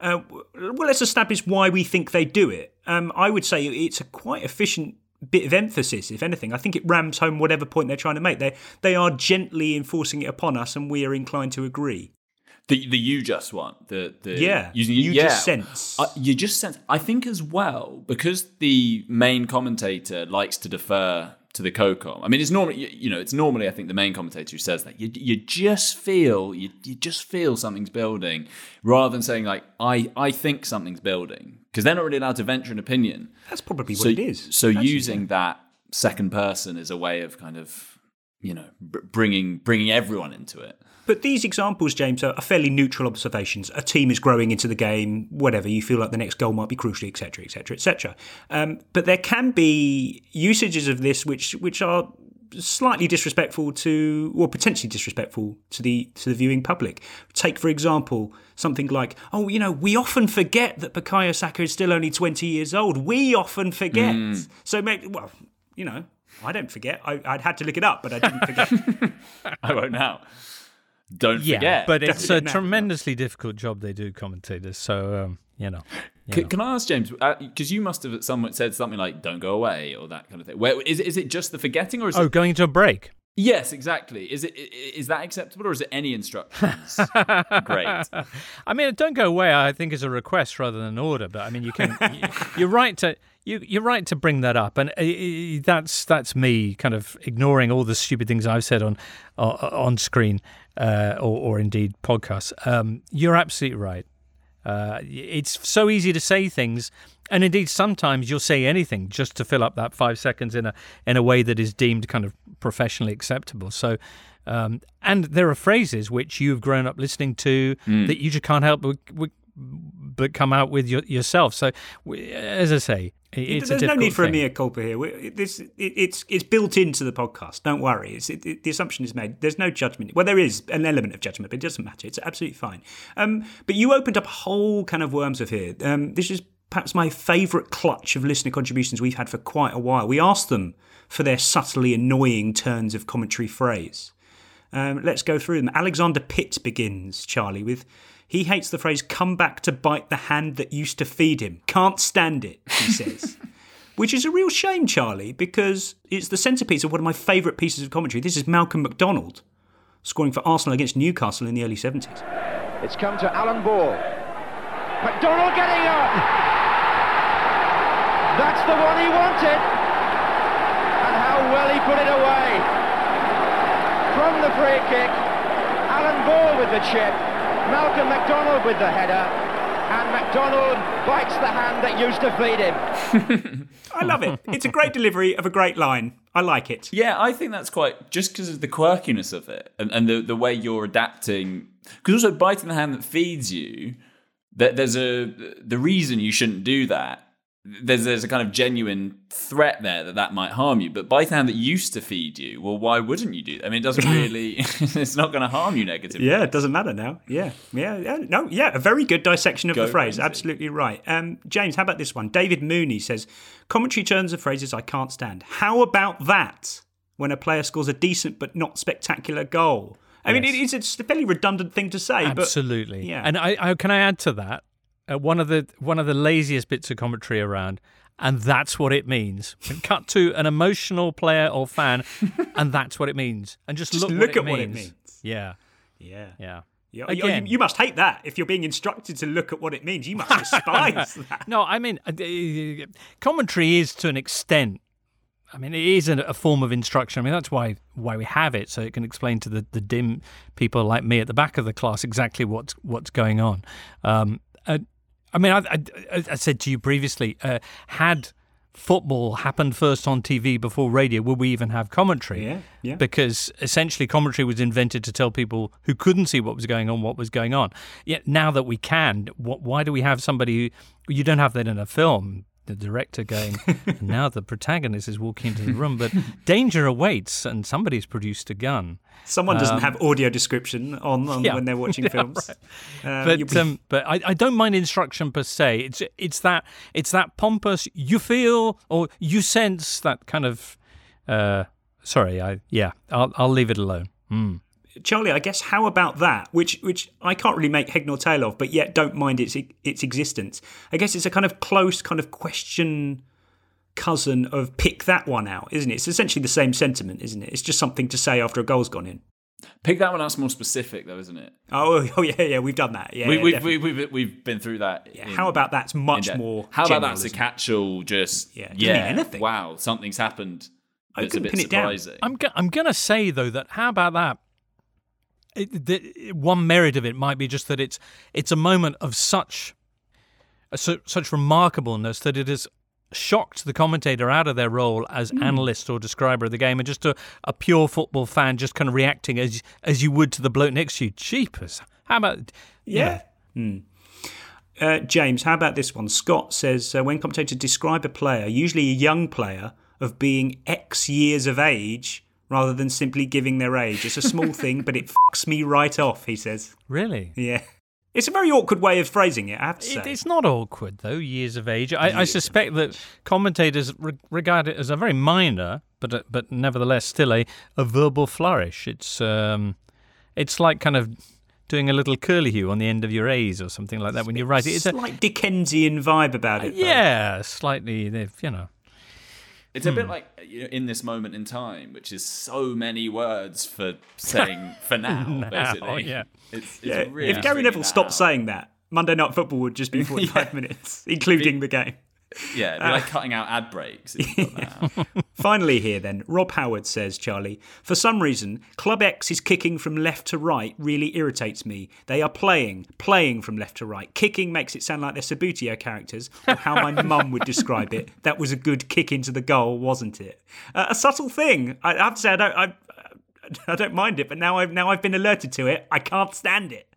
uh, well, let's establish why we think they do it. Um, I would say it's a quite efficient bit of emphasis, if anything. I think it rams home whatever point they're trying to make. They they are gently enforcing it upon us, and we are inclined to agree. The the you just want The the Yeah, using you yeah. just sense. Uh, you just sense. I think as well because the main commentator likes to defer to the co-com. I mean, it's normally you, you know it's normally I think the main commentator who says that you you just feel you you just feel something's building rather than saying like I I think something's building because they're not really allowed to venture an opinion. That's probably what it is. So Actually, using that second person is a way of kind of you know br- bringing bringing everyone into it. But these examples, James, are are fairly neutral observations. A team is growing into the game, whatever. You feel like the next goal might be crucial, etc., etc., etc. But there can be usages of this which which are slightly disrespectful to, or potentially disrespectful to the to the viewing public. Take for example something like, "Oh, you know, we often forget that Bukayo Saka is still only twenty years old. We often forget." Mm. So, well, you know, I don't forget. I, I'd had to look it up, but I didn't forget. I won't now. Don't Yeah, forget. but Don't it's a now. tremendously difficult job they do, commentators. So um, you know. you Can, know. can I ask James? Because you must have at some point said something like "Don't go away" or that kind of thing. Where is it? Is it just the forgetting, or is Oh, it? going to a break. Yes, exactly. Is it? Is that acceptable, or is it any instructions? Great. I mean, don't go away. I think is a request rather than an order. But I mean, you can. you- you're right to. You, you're right to bring that up, and uh, uh, that's that's me kind of ignoring all the stupid things I've said on on, on screen uh, or, or indeed podcasts. Um, you're absolutely right. Uh, it's so easy to say things, and indeed sometimes you'll say anything just to fill up that five seconds in a in a way that is deemed kind of professionally acceptable. So, um, and there are phrases which you've grown up listening to that you just can't help but, but- come out with your, yourself. So, as I say, it- it's a There's no need for thing. a mea culpa here. This it, it's it's built into the podcast. Don't worry. It's, it, it- the assumption is made. There's no judgment. Well, there is an element of judgment, but it doesn't matter. It's absolutely fine. Um, but you opened up a whole can of worms of here. Um, this is perhaps my favourite clutch of listener contributions we've had for quite a while. We asked them for their subtly annoying turns of commentary phrase. Um, let's go through them. Alexander Pitt begins, Charlie, with he hates the phrase come back to bite the hand that used to feed him. Can't stand it, he says. Which is a real shame, Charlie, because it's the centrepiece of one of my favourite pieces of commentary. This is Malcolm MacDonald scoring for Arsenal against Newcastle in the early 70s. It's come to Alan Ball. McDonald getting up. That's the one he wanted. And how well he put it away. From the free kick, Alan Ball with the chip, Malcolm McDonald with the header, and McDonald bites the hand that used to feed him. I love it. It's a great delivery of a great line. I like it. Yeah, I think that's quite just because of the quirkiness of it and, and the, the way you're adapting. Because also biting the hand that feeds you, that there's a the reason you shouldn't do that. There's there's a kind of genuine threat there that that might harm you. But biting the hand that used to feed you, well, why wouldn't you do? That? I mean, it doesn't really. it's not going to harm you negatively. Yeah, it doesn't matter now. Yeah, yeah, yeah. No, yeah, a very good dissection of Go the phrase. crazy. Absolutely right. Um, James, how about this one? David Mooney says, commentary turns of phrases I can't stand. How about that when a player scores a decent but not spectacular goal? I mean, it is a fairly redundant thing to say, but Absolutely. yeah. And I, I can I add to that uh, one of the one of the laziest bits of commentary around, and that's what it means. Cut to an emotional player or fan, and that's what it means. And just, Just look, look what at what it means. Yeah. yeah, Yeah. Yeah, Again. you, you must hate that. If you're being instructed to look at what it means, you must despise that. No, I mean, uh, commentary is to an extent. I mean, it is a, a form of instruction. I mean, that's why why we have it, so it can explain to the, the dim people like me at the back of the class exactly what's what's going on. Um, I mean, I, I, I said to you previously, uh, had football happened first on TV before radio, would we even have commentary? Yeah, yeah. Because essentially, commentary was invented to tell people who couldn't see what was going on what was going on. Yet now that we can, what, why do we have somebody? Who, you don't have that in a film. The director going, and now the protagonist is walking into the room, but danger awaits, and somebody's produced a gun. Someone doesn't Um, have audio description on, on yeah, when they're watching yeah, films. right. Um, but be- um, but I, I don't mind instruction per se. It's it's that it's that pompous. You feel or you sense that kind of. Uh, sorry, I yeah. I'll I'll leave it alone. Mm. Charlie, I guess how about that? Which which I can't really make head nor tail of, but yet don't mind its its existence. I guess it's a kind of close kind of question cousin of pick that one out, isn't it? It's essentially the same sentiment, isn't it? It's just something to say after a goal's gone in. Pick that one out's more specific, though, isn't it? Oh, oh yeah, yeah, we've done that. Yeah, we, yeah, we've, definitely. we, we've, we've been through that. in- how about that's much in more How general, about that's a isn't catch-all? Just Yeah, yeah, it doesn't mean anything. Wow, something's happened. I It's a couldn't bit pin it down. surprising. I'm go- I'm gonna say though that how about that? It, the, one merit of it might be just that it's it's a moment of such su- such remarkableness that it has shocked the commentator out of their role as Hmm. analyst or describer of the game and just a, a pure football fan just kind of reacting as as you would to the bloke next to you. Jeepers! How about you Yeah. Hmm. Uh, James, how about this one? Scott says uh, when commentators describe a player, usually a young player, of being X years of age rather than simply giving their age. It's a small thing, but it fucks me right off, he says. Really? Yeah. It's a very awkward way of phrasing it, I have to say. It, it's not awkward though. Years of age. I, I suspect that commentators re- regard it as a very minor, but a, but nevertheless still a, a verbal flourish. It's um, it's like kind of doing a little curly hue on the end of your A's or something like that when you write it. It's a Slight Dickensian vibe about it. though. yeah, slightly. they've, You know. It's a bit Hmm. like you know, in this moment in time, which is so many words for saying for now. Now, basically, yeah. It's, it's Yeah, really if Gary Neville that stopped out. saying that, Monday Night Football would just be 45 minutes, including the game. Yeah, it'd be Uh, like cutting out ad breaks. Finally, here then, Rob Howard says, Charlie, for some reason, Club X's kicking from left to right really irritates me. They are playing, playing from left to right. Kicking makes it sound like they're Subbuteo characters, or how my mum would describe it. That was a good kick into the goal, wasn't it? Uh, a subtle thing. I have to say, I don't, I, I don't mind it, but now I've now I've been alerted to it. I can't stand it.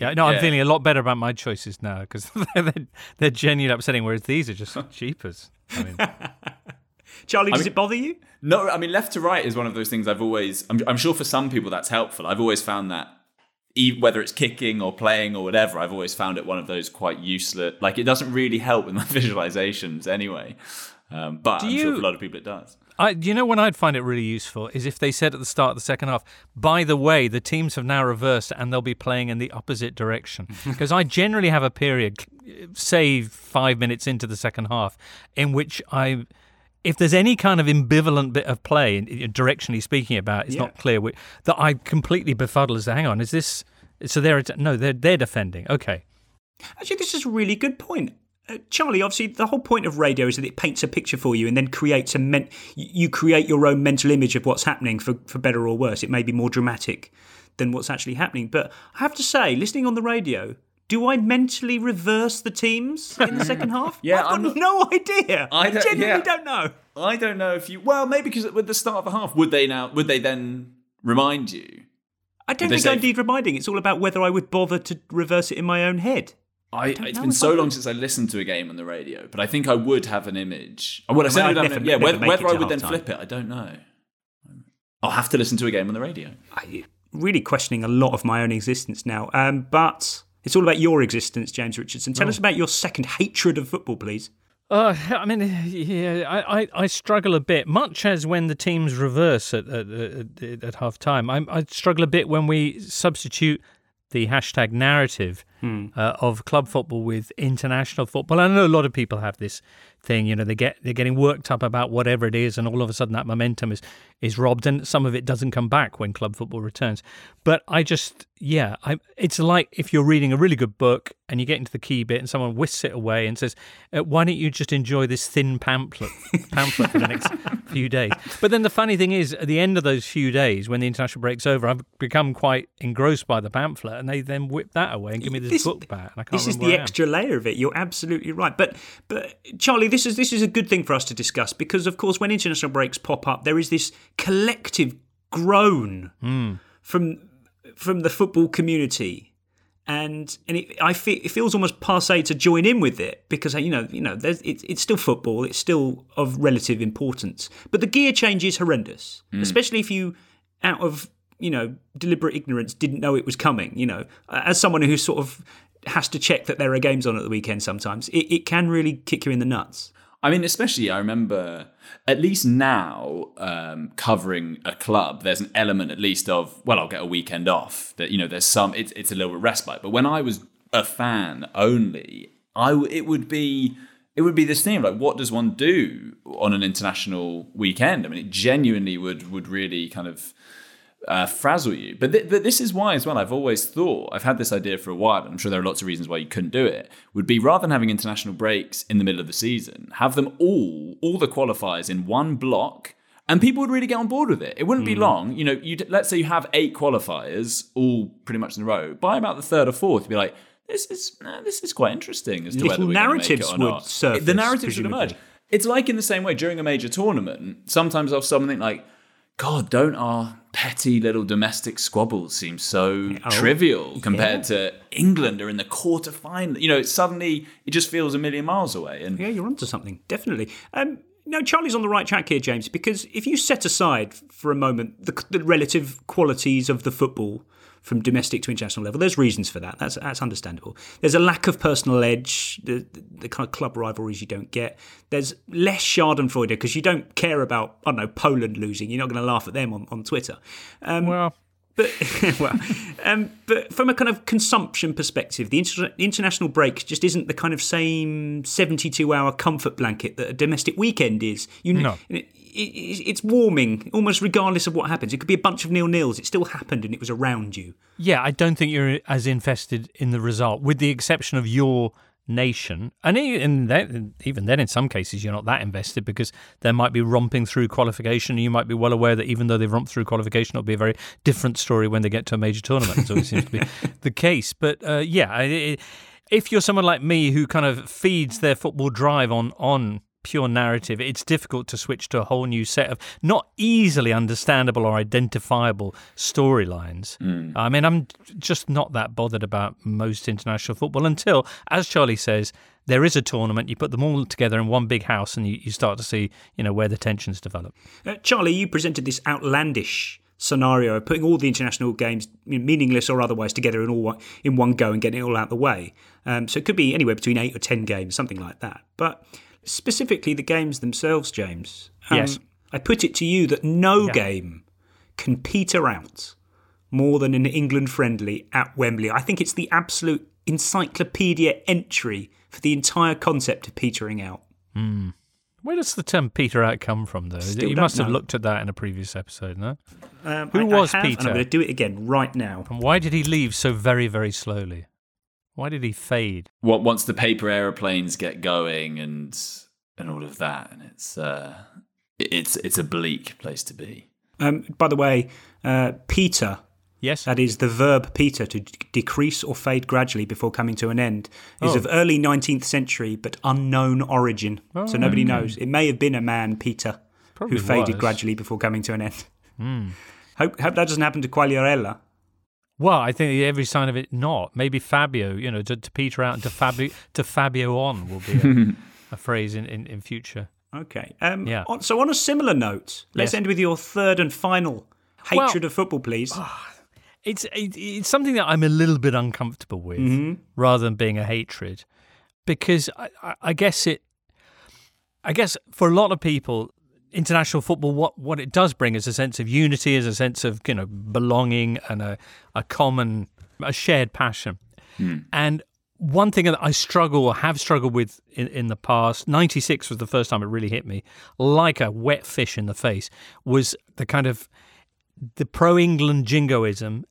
Yeah, no, I'm feeling a lot better about my choices now because they're, they're genuinely upsetting, whereas these are just cheapers. I mean, Charlie, I does mean- it bother you? No, I mean left to right is one of those things I've always. I'm, I'm sure for some people that's helpful. I've always found that, e- whether it's kicking or playing or whatever, I've always found it one of those quite useless. Like it doesn't really help with my visualizations anyway. Um, but Do I'm sure for a lot of people it does. I, you know when I'd find it really useful is if they said at the start of the second half, by the way, the teams have now reversed and they'll be playing in the opposite direction. Because I generally have a period, say five minutes into the second half, in which I, if there's any kind of ambivalent bit of play, directionally speaking about, it's Yeah. not clear, that I completely befuddle as to, hang on, is this, so they're, no, they're, they're defending. Okay. Actually, this is a really good point. Uh, Charlie, obviously, the whole point of radio is that it paints a picture for you and then creates a men- you create your own mental image of what's happening for, for better or worse. It may be more dramatic than what's actually happening. But I have to say, listening on the radio, do I mentally reverse the teams in the second half? Yeah, I've got I'm no idea. I don't- genuinely yeah. don't know. I don't know if you. Well, maybe because with the start of the half, would they now? Would they then remind you? I don't think I need reminding. It's all about whether I would bother to reverse it in my own head. I, don't it's been so I long since I listened to a game on the radio, but I think I would have an image. I I have mean, certainly I'd never- it. Yeah, never whether, whether I would then half-time. flip it, I don't know. I'll have to listen to a game on the radio. I, really questioning a lot of my own existence now. Um, but it's all about your existence, James Richardson. Tell Oh. us about your second hatred of football, please. Uh, I mean, yeah, I, I, I struggle a bit, much as when the teams reverse at at, at, at half time. I, I struggle a bit when we substitute the hashtag narrative Hmm. uh, of club football with international football. I know a lot of people have this thing, you know, they get they're getting worked up about whatever it is, and all of a sudden that momentum is is robbed, and some of it doesn't come back when club football returns. But I just, yeah, I it's like if you're reading a really good book and you get into the key bit, and someone whisks it away and says, uh, "Why don't you just enjoy this thin pamphlet pamphlet for the next few days?" But then the funny thing is, at the end of those few days, when the international break's over, I've become quite engrossed by the pamphlet, and they then whip that away and give me this, This- book back. And I can't This is the where I am. extra layer of it. You're absolutely right. But but Charlie, this is this is a good thing for us to discuss because of course when international breaks pop up, there is this collective groan hmm. from from the football community. And and it, I feel it feels almost passe to join in with it because you know you know there's, it, it's still football it's still of relative importance. But the gear change is horrendous Mm. especially if you out of you know deliberate ignorance didn't know it was coming you know. As someone who sort of has to check that there are games on at the weekend sometimes it, it can really kick you in the nuts I mean, especially I remember at least now um, covering a club. There's an element at least of well, I'll get a weekend off. That you know, there's some. It's it's a little bit respite. But when I was a fan only, I it would be it would be this thing of like what does one do on an international weekend? I mean, it genuinely would would really kind of uh, frazzle you. But, th- but this is why, as well, I've always thought, I've had this idea for a while, and I'm sure there are lots of reasons why you couldn't do it, would be rather than having international breaks in the middle of the season, have them all, all the qualifiers in one block. And people would really get on board with it. It wouldn't be long. You know, you let's say you have eight qualifiers, all pretty much in a row. By about the third or fourth, you'd be like, "This is uh, this is quite interesting." As to Little whether narratives it or would not. surface, The narratives would presumably. emerge. It's like in the same way during a major tournament. Sometimes I'll something like, God, don't our petty little domestic squabbles seem so Oh, trivial compared to England are in the quarter final? You know, suddenly it just feels a million miles away. And Yeah, you're onto something, definitely. Um, no, Charlie's on the right track here, James, because if you set aside for a moment the, the relative qualities of the football from domestic to international level, there's reasons for that. That's that's understandable. There's a lack of personal edge, the, the kind of club rivalries you don't get. There's less Schadenfreude because you don't care about, I don't know, Poland losing. You're not going to laugh at them on, on Twitter. Um, well, but well, um, but from a kind of consumption perspective, the inter- international break just isn't the kind of same seventy-two-hour comfort blanket that a domestic weekend is. You know, No. it, it, it's warming almost regardless of what happens. It could be a bunch of nil nils. It still happened and it was around you. Yeah, I don't think you're as invested in the result, with the exception of your nation. And even then, even then, in some cases, you're not that invested because they might be romping through qualification. And you might be well aware that even though they've romped through qualification, it'll be a very different story when they get to a major tournament. It seems to be the case. But uh, yeah, I- I- if you're someone like me who kind of feeds their football drive on on pure narrative, it's difficult to switch to a whole new set of not easily understandable or identifiable storylines. I mean, I'm just not that bothered about most international football until, as Charlie says, there is a tournament. You put them all together in one big house, and you, you start to see, you know, where the tensions develop. Uh, Charlie, you presented this outlandish scenario of putting all the international games, meaningless or otherwise, together in all one, in one go and getting it all out the way. Um, so it could be anywhere between eight or ten games, something like that. But specifically, the games themselves, James. um, Yes. I put it to you that no Yeah. game can peter out more than an England friendly at Wembley. I think it's the absolute encyclopedia entry for the entire concept of petering out. Hmm. Where does the term Peter out come from, though? Still you must have looked at that in a previous episode, no? Um, Who I- I was have, and Peter? I'm going to do it again right now. And why did he leave so very, very slowly? Why did he fade? what once the paper aeroplanes get going and and all of that, and it's uh, it's it's a bleak place to be. Um, by the way, uh, Peter. Yes. That is the verb Peter to d- decrease or fade gradually before coming to an end. Is Oh. of early 19th century but unknown origin. Oh, so nobody okay. knows. It may have been a man, Peter, Probably who faded was. gradually before coming to an end. Hmm. Hope, hope that doesn't happen to Quagliarella. Well, I think every sign of it not. Maybe Fabio, you know, to, to Peter out and to Fabio to Fabio on will be a, a phrase in, in, in future. Okay. Um, Yeah. on- so on a similar note, let's Yes. end with your third and final Well- hatred of football, please. It's it, it's something that I'm a little bit uncomfortable with, Mhm. rather than being a hatred, because I, I, I guess it. I guess for a lot of people, international football, what what it does bring is a sense of unity, is a sense of you know belonging and a a common a shared passion. Hmm. And one thing that I struggle or have struggled with in, in the past, 96 was the first time it really hit me, like a wet fish in the face, was the kind of the pro England jingoism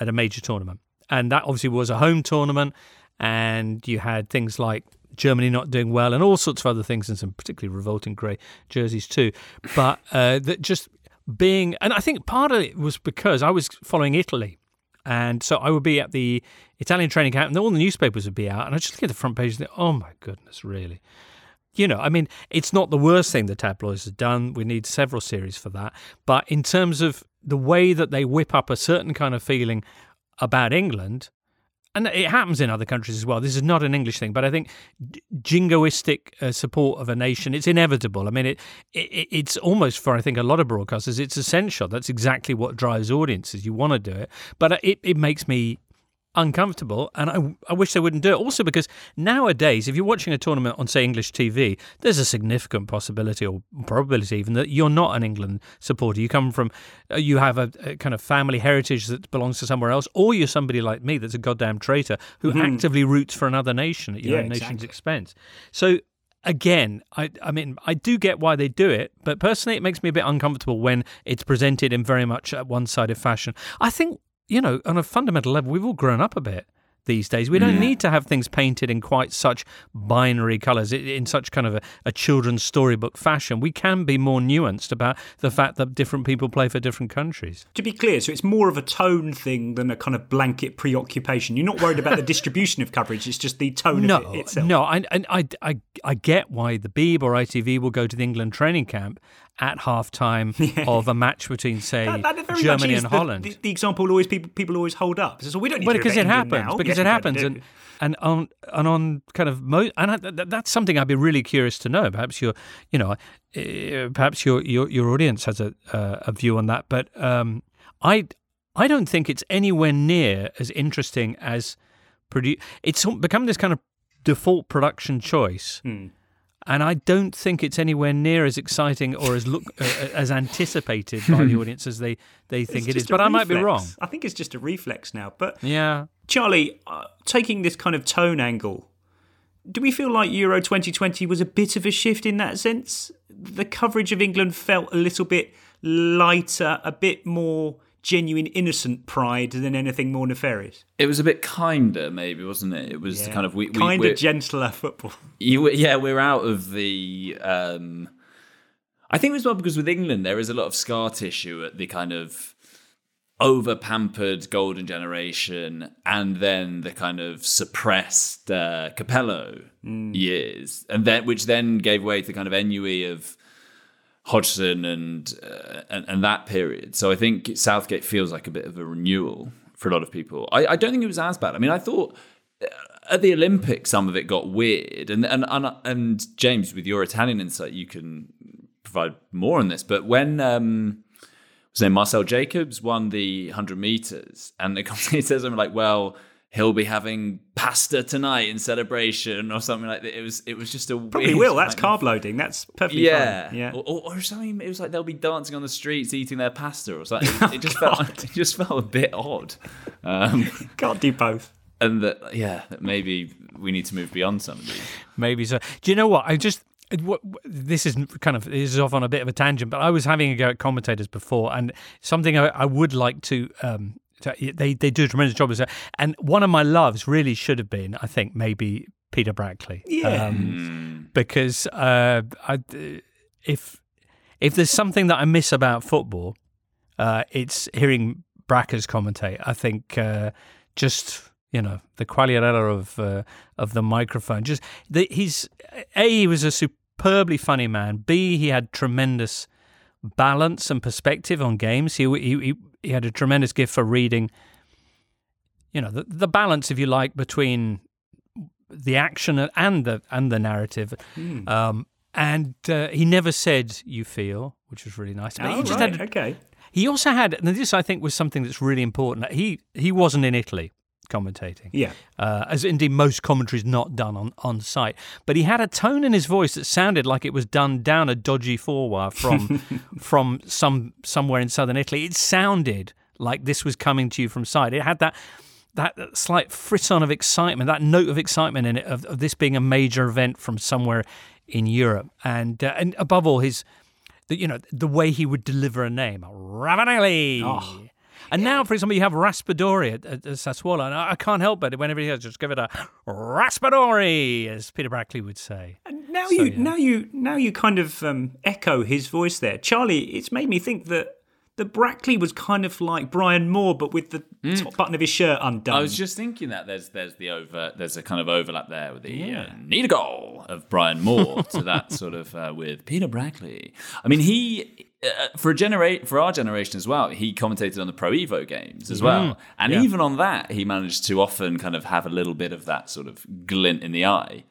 at a major tournament. And that obviously was a home tournament, and you had things like Germany not doing well and all sorts of other things, and some particularly revolting grey jerseys too. But uh, that just being, and I think part of it was because I was following Italy. And so I would be at the Italian training camp, and all the newspapers would be out, and I just look at the front page and think, oh my goodness, really? You know, I mean, it's not the worst thing the tabloids have done. We need several series for that. But in terms of the way that they whip up a certain kind of feeling about England, and it happens in other countries as well. This is not an English thing, but I think jingoistic uh, support of a nation it's inevitable. I mean, it, it it's almost for I think a lot of broadcasters, it's essential. That's exactly what drives audiences. You want to do it, but it it makes me uncomfortable and I, I wish they wouldn't do it also because nowadays if you're watching a tournament on say english tv there's a significant possibility or probability even that you're not an england supporter you come from uh, you have a, a kind of family heritage that belongs to somewhere else or you're somebody like me that's a goddamn traitor who Mhm. actively roots for another nation at your Yeah, own nation's exactly. expense so again I, I mean i do get why they do it but personally it makes me a bit uncomfortable when it's presented in very much a one-sided fashion i think you know on a fundamental level we've all grown up a bit these days we don't Yeah. need to have things painted in quite such binary colors in such kind of a, a children's storybook fashion we can be more nuanced about the fact that different people play for different countries To be clear, so it's more of a tone thing than a kind of blanket preoccupation. You're not worried about the distribution of coverage; it's just the tone no, of it itself. No, I, and I, I, I get why the Beeb or ITV will go to the England training camp at half time of a match between, say, That, that Germany and the, Holland. The, the example always people people always hold up. So we don't need well, because it happens. now. Because Yes, it happens, and and on and on kind of mo- and I, th- that's something I'd be really curious to know. Perhaps your, you know, uh, perhaps your your your audience has a uh, a view on that. But um, I I don't think it's anywhere near as interesting as produ- It's become this kind of default production choice. Hmm. And I don't think it's anywhere near as exciting or as look uh, as anticipated by the audience as they, they think It's it is. But I might be wrong. I think it's just a reflex now. But Yeah. Charlie, uh, taking this kind of tone angle, do we feel like Euro 2020 was a bit of a shift in that sense? The coverage of England felt a little bit lighter, a bit more genuine, innocent pride than anything more nefarious. It was a bit kinder, maybe, wasn't it? It was Yeah. kind of we, we kind we're- gentler football. You, yeah, we're out of the. Um, I think as well because with England there is a lot of scar tissue at the kind of over pampered golden generation, and then the kind of suppressed uh, Capello years, and then which then gave way to the kind of ennui of Hodgson and, uh, and and that period. So I think Southgate feels like a bit of a renewal for a lot of people. I, I don't think it was as bad. I mean, I thought uh, at the Olympics some of it got weird, and and and, and James, with your Italian insight, you can provide more on this. But when um, was name Marcell Jacobs won the hundred meters, and the commentator says something like, "Well." He'll be having pasta tonight in celebration, or something like that. It was, it was just a Probably weird will. That's kind carb loading. That's perfectly yeah, fine. Yeah. Or, or, or something. It was like they'll be dancing on the streets eating their pasta or something. It, it just felt it just felt a bit odd. Um, Can't do both. and that yeah, that maybe we need to move beyond some of these. Maybe so. Do you know what? I just what, this is kind of this is off on a bit of a tangent, but I was having a go at commentators before, and something I, I would like to. Um, to, they they do a tremendous job, as a- and one of my loves really should have been, I think, maybe Peter Brackley. Yeah. Um, because uh, I, if if there's something that I miss about football, uh, it's hearing Bracker's commentate. I think uh, just you know the quagliarella of uh, of the microphone. Just the, he's a he was a superbly funny man. B he had tremendous balance and perspective on games. He he he, he had a tremendous gift for reading. You know the the balance, if you like, between the action and the and the narrative. Hmm. Um, and uh, he never said "you feel," which was really nice. But Oh, he just right, had a- okay. He also had, and this I think was something that's really important. He he wasn't in Italy commentating. Yeah. Uh, as indeed most commentaries not done on, on site. But he had a tone in his voice that sounded like it was done down a dodgy four wire from from some somewhere in southern Italy. It sounded like this was coming to you from site. It had that that slight frisson of excitement, that note of excitement in it of, of this being a major event from somewhere in Europe, and uh, and above all his, the, you know, the way he would deliver a name, Ravanelli. Oh. And now, for example, you have Raspadori at, at, at Sassuolo, and I, I can't help but whenever he goes, just give it a Raspadori, as Peter Brackley would say. And now So, you, yeah. now you, now you kind of um, echo his voice there, Charlie. It's made me think that that Brackley was kind of like Brian Moore, but with the top button of his shirt undone. I was just thinking that there's there's the over there's a kind of overlap there with the uh, need a goal of Brian Moore to that sort of uh, with Peter Brackley. I mean, he uh, for a generate for our generation as well. He commentated on the Pro Evo games as well, Mm, and yeah. even on that, he managed to often kind of have a little bit of that sort of glint in the eye.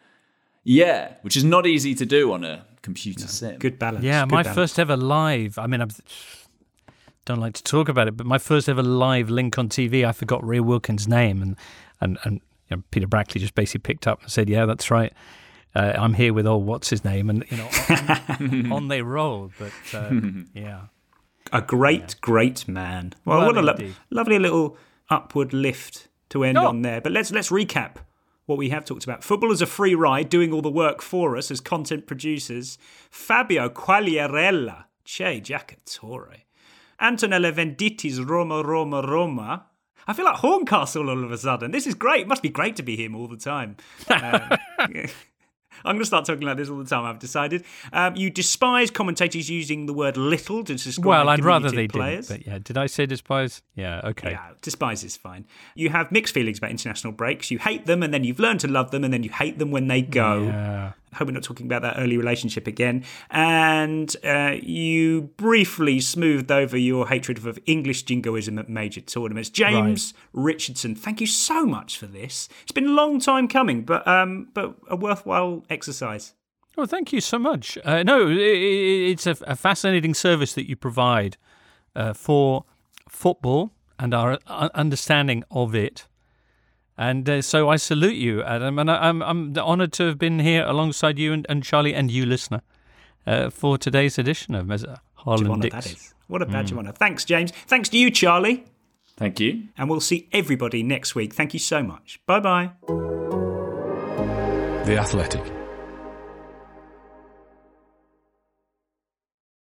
Yeah, which is not easy to do on a computer sim. Good balance. Yeah, good my balance. first ever live. I mean, I don't like to talk about it, but my first ever live link on TV, I forgot Ray Wilkins' name, and and and you know, Peter Brackley just basically picked up and said, "Yeah, that's right. Uh, I'm here with old what's his name," and you know, on, on they rolled. But uh, yeah, a great, great man. Well, Well, what a lo- lovely little upward lift to end Oh. on there. But let's let's recap what we have talked about. Football is a free ride, doing all the work for us as content producers. Fabio Quagliarella, Che Giocatore, Antonello Venditti's Roma, Roma, Roma. I feel like Horncastle all of a sudden. This is great. It must be great to be him all the time. Um, I'm going to start talking like this all the time, I've decided. Um, you despise commentators using the word little to describe well, I'd rather they players. didn't. But yeah, did I say despise? Yeah, okay. Yeah, despise is fine. You have mixed feelings about international breaks. You hate them, and then you've learned to love them, and then you hate them when they go. Yeah. I hope we're not talking about that early relationship again. And uh, you briefly smoothed over your hatred of English jingoism at major tournaments. James Richardson, thank you so much for this. It's been a long time coming, but um, but a worthwhile exercise. Well, thank you so much. Uh, no, i i it's a, a fascinating service that you provide uh, for football and our uh, understanding of it. And uh, so I salute you, Adam, and I, I'm I'm honoured to have been here alongside you and, and Charlie and you, listener, uh, for today's edition of Mes- Badge of Harlan Dix. that is. What a badge Mm. of honour. Thanks, James. Thanks to you, Charlie. Thank you. And we'll see everybody next week. Thank you so much. Bye bye. The Athletic.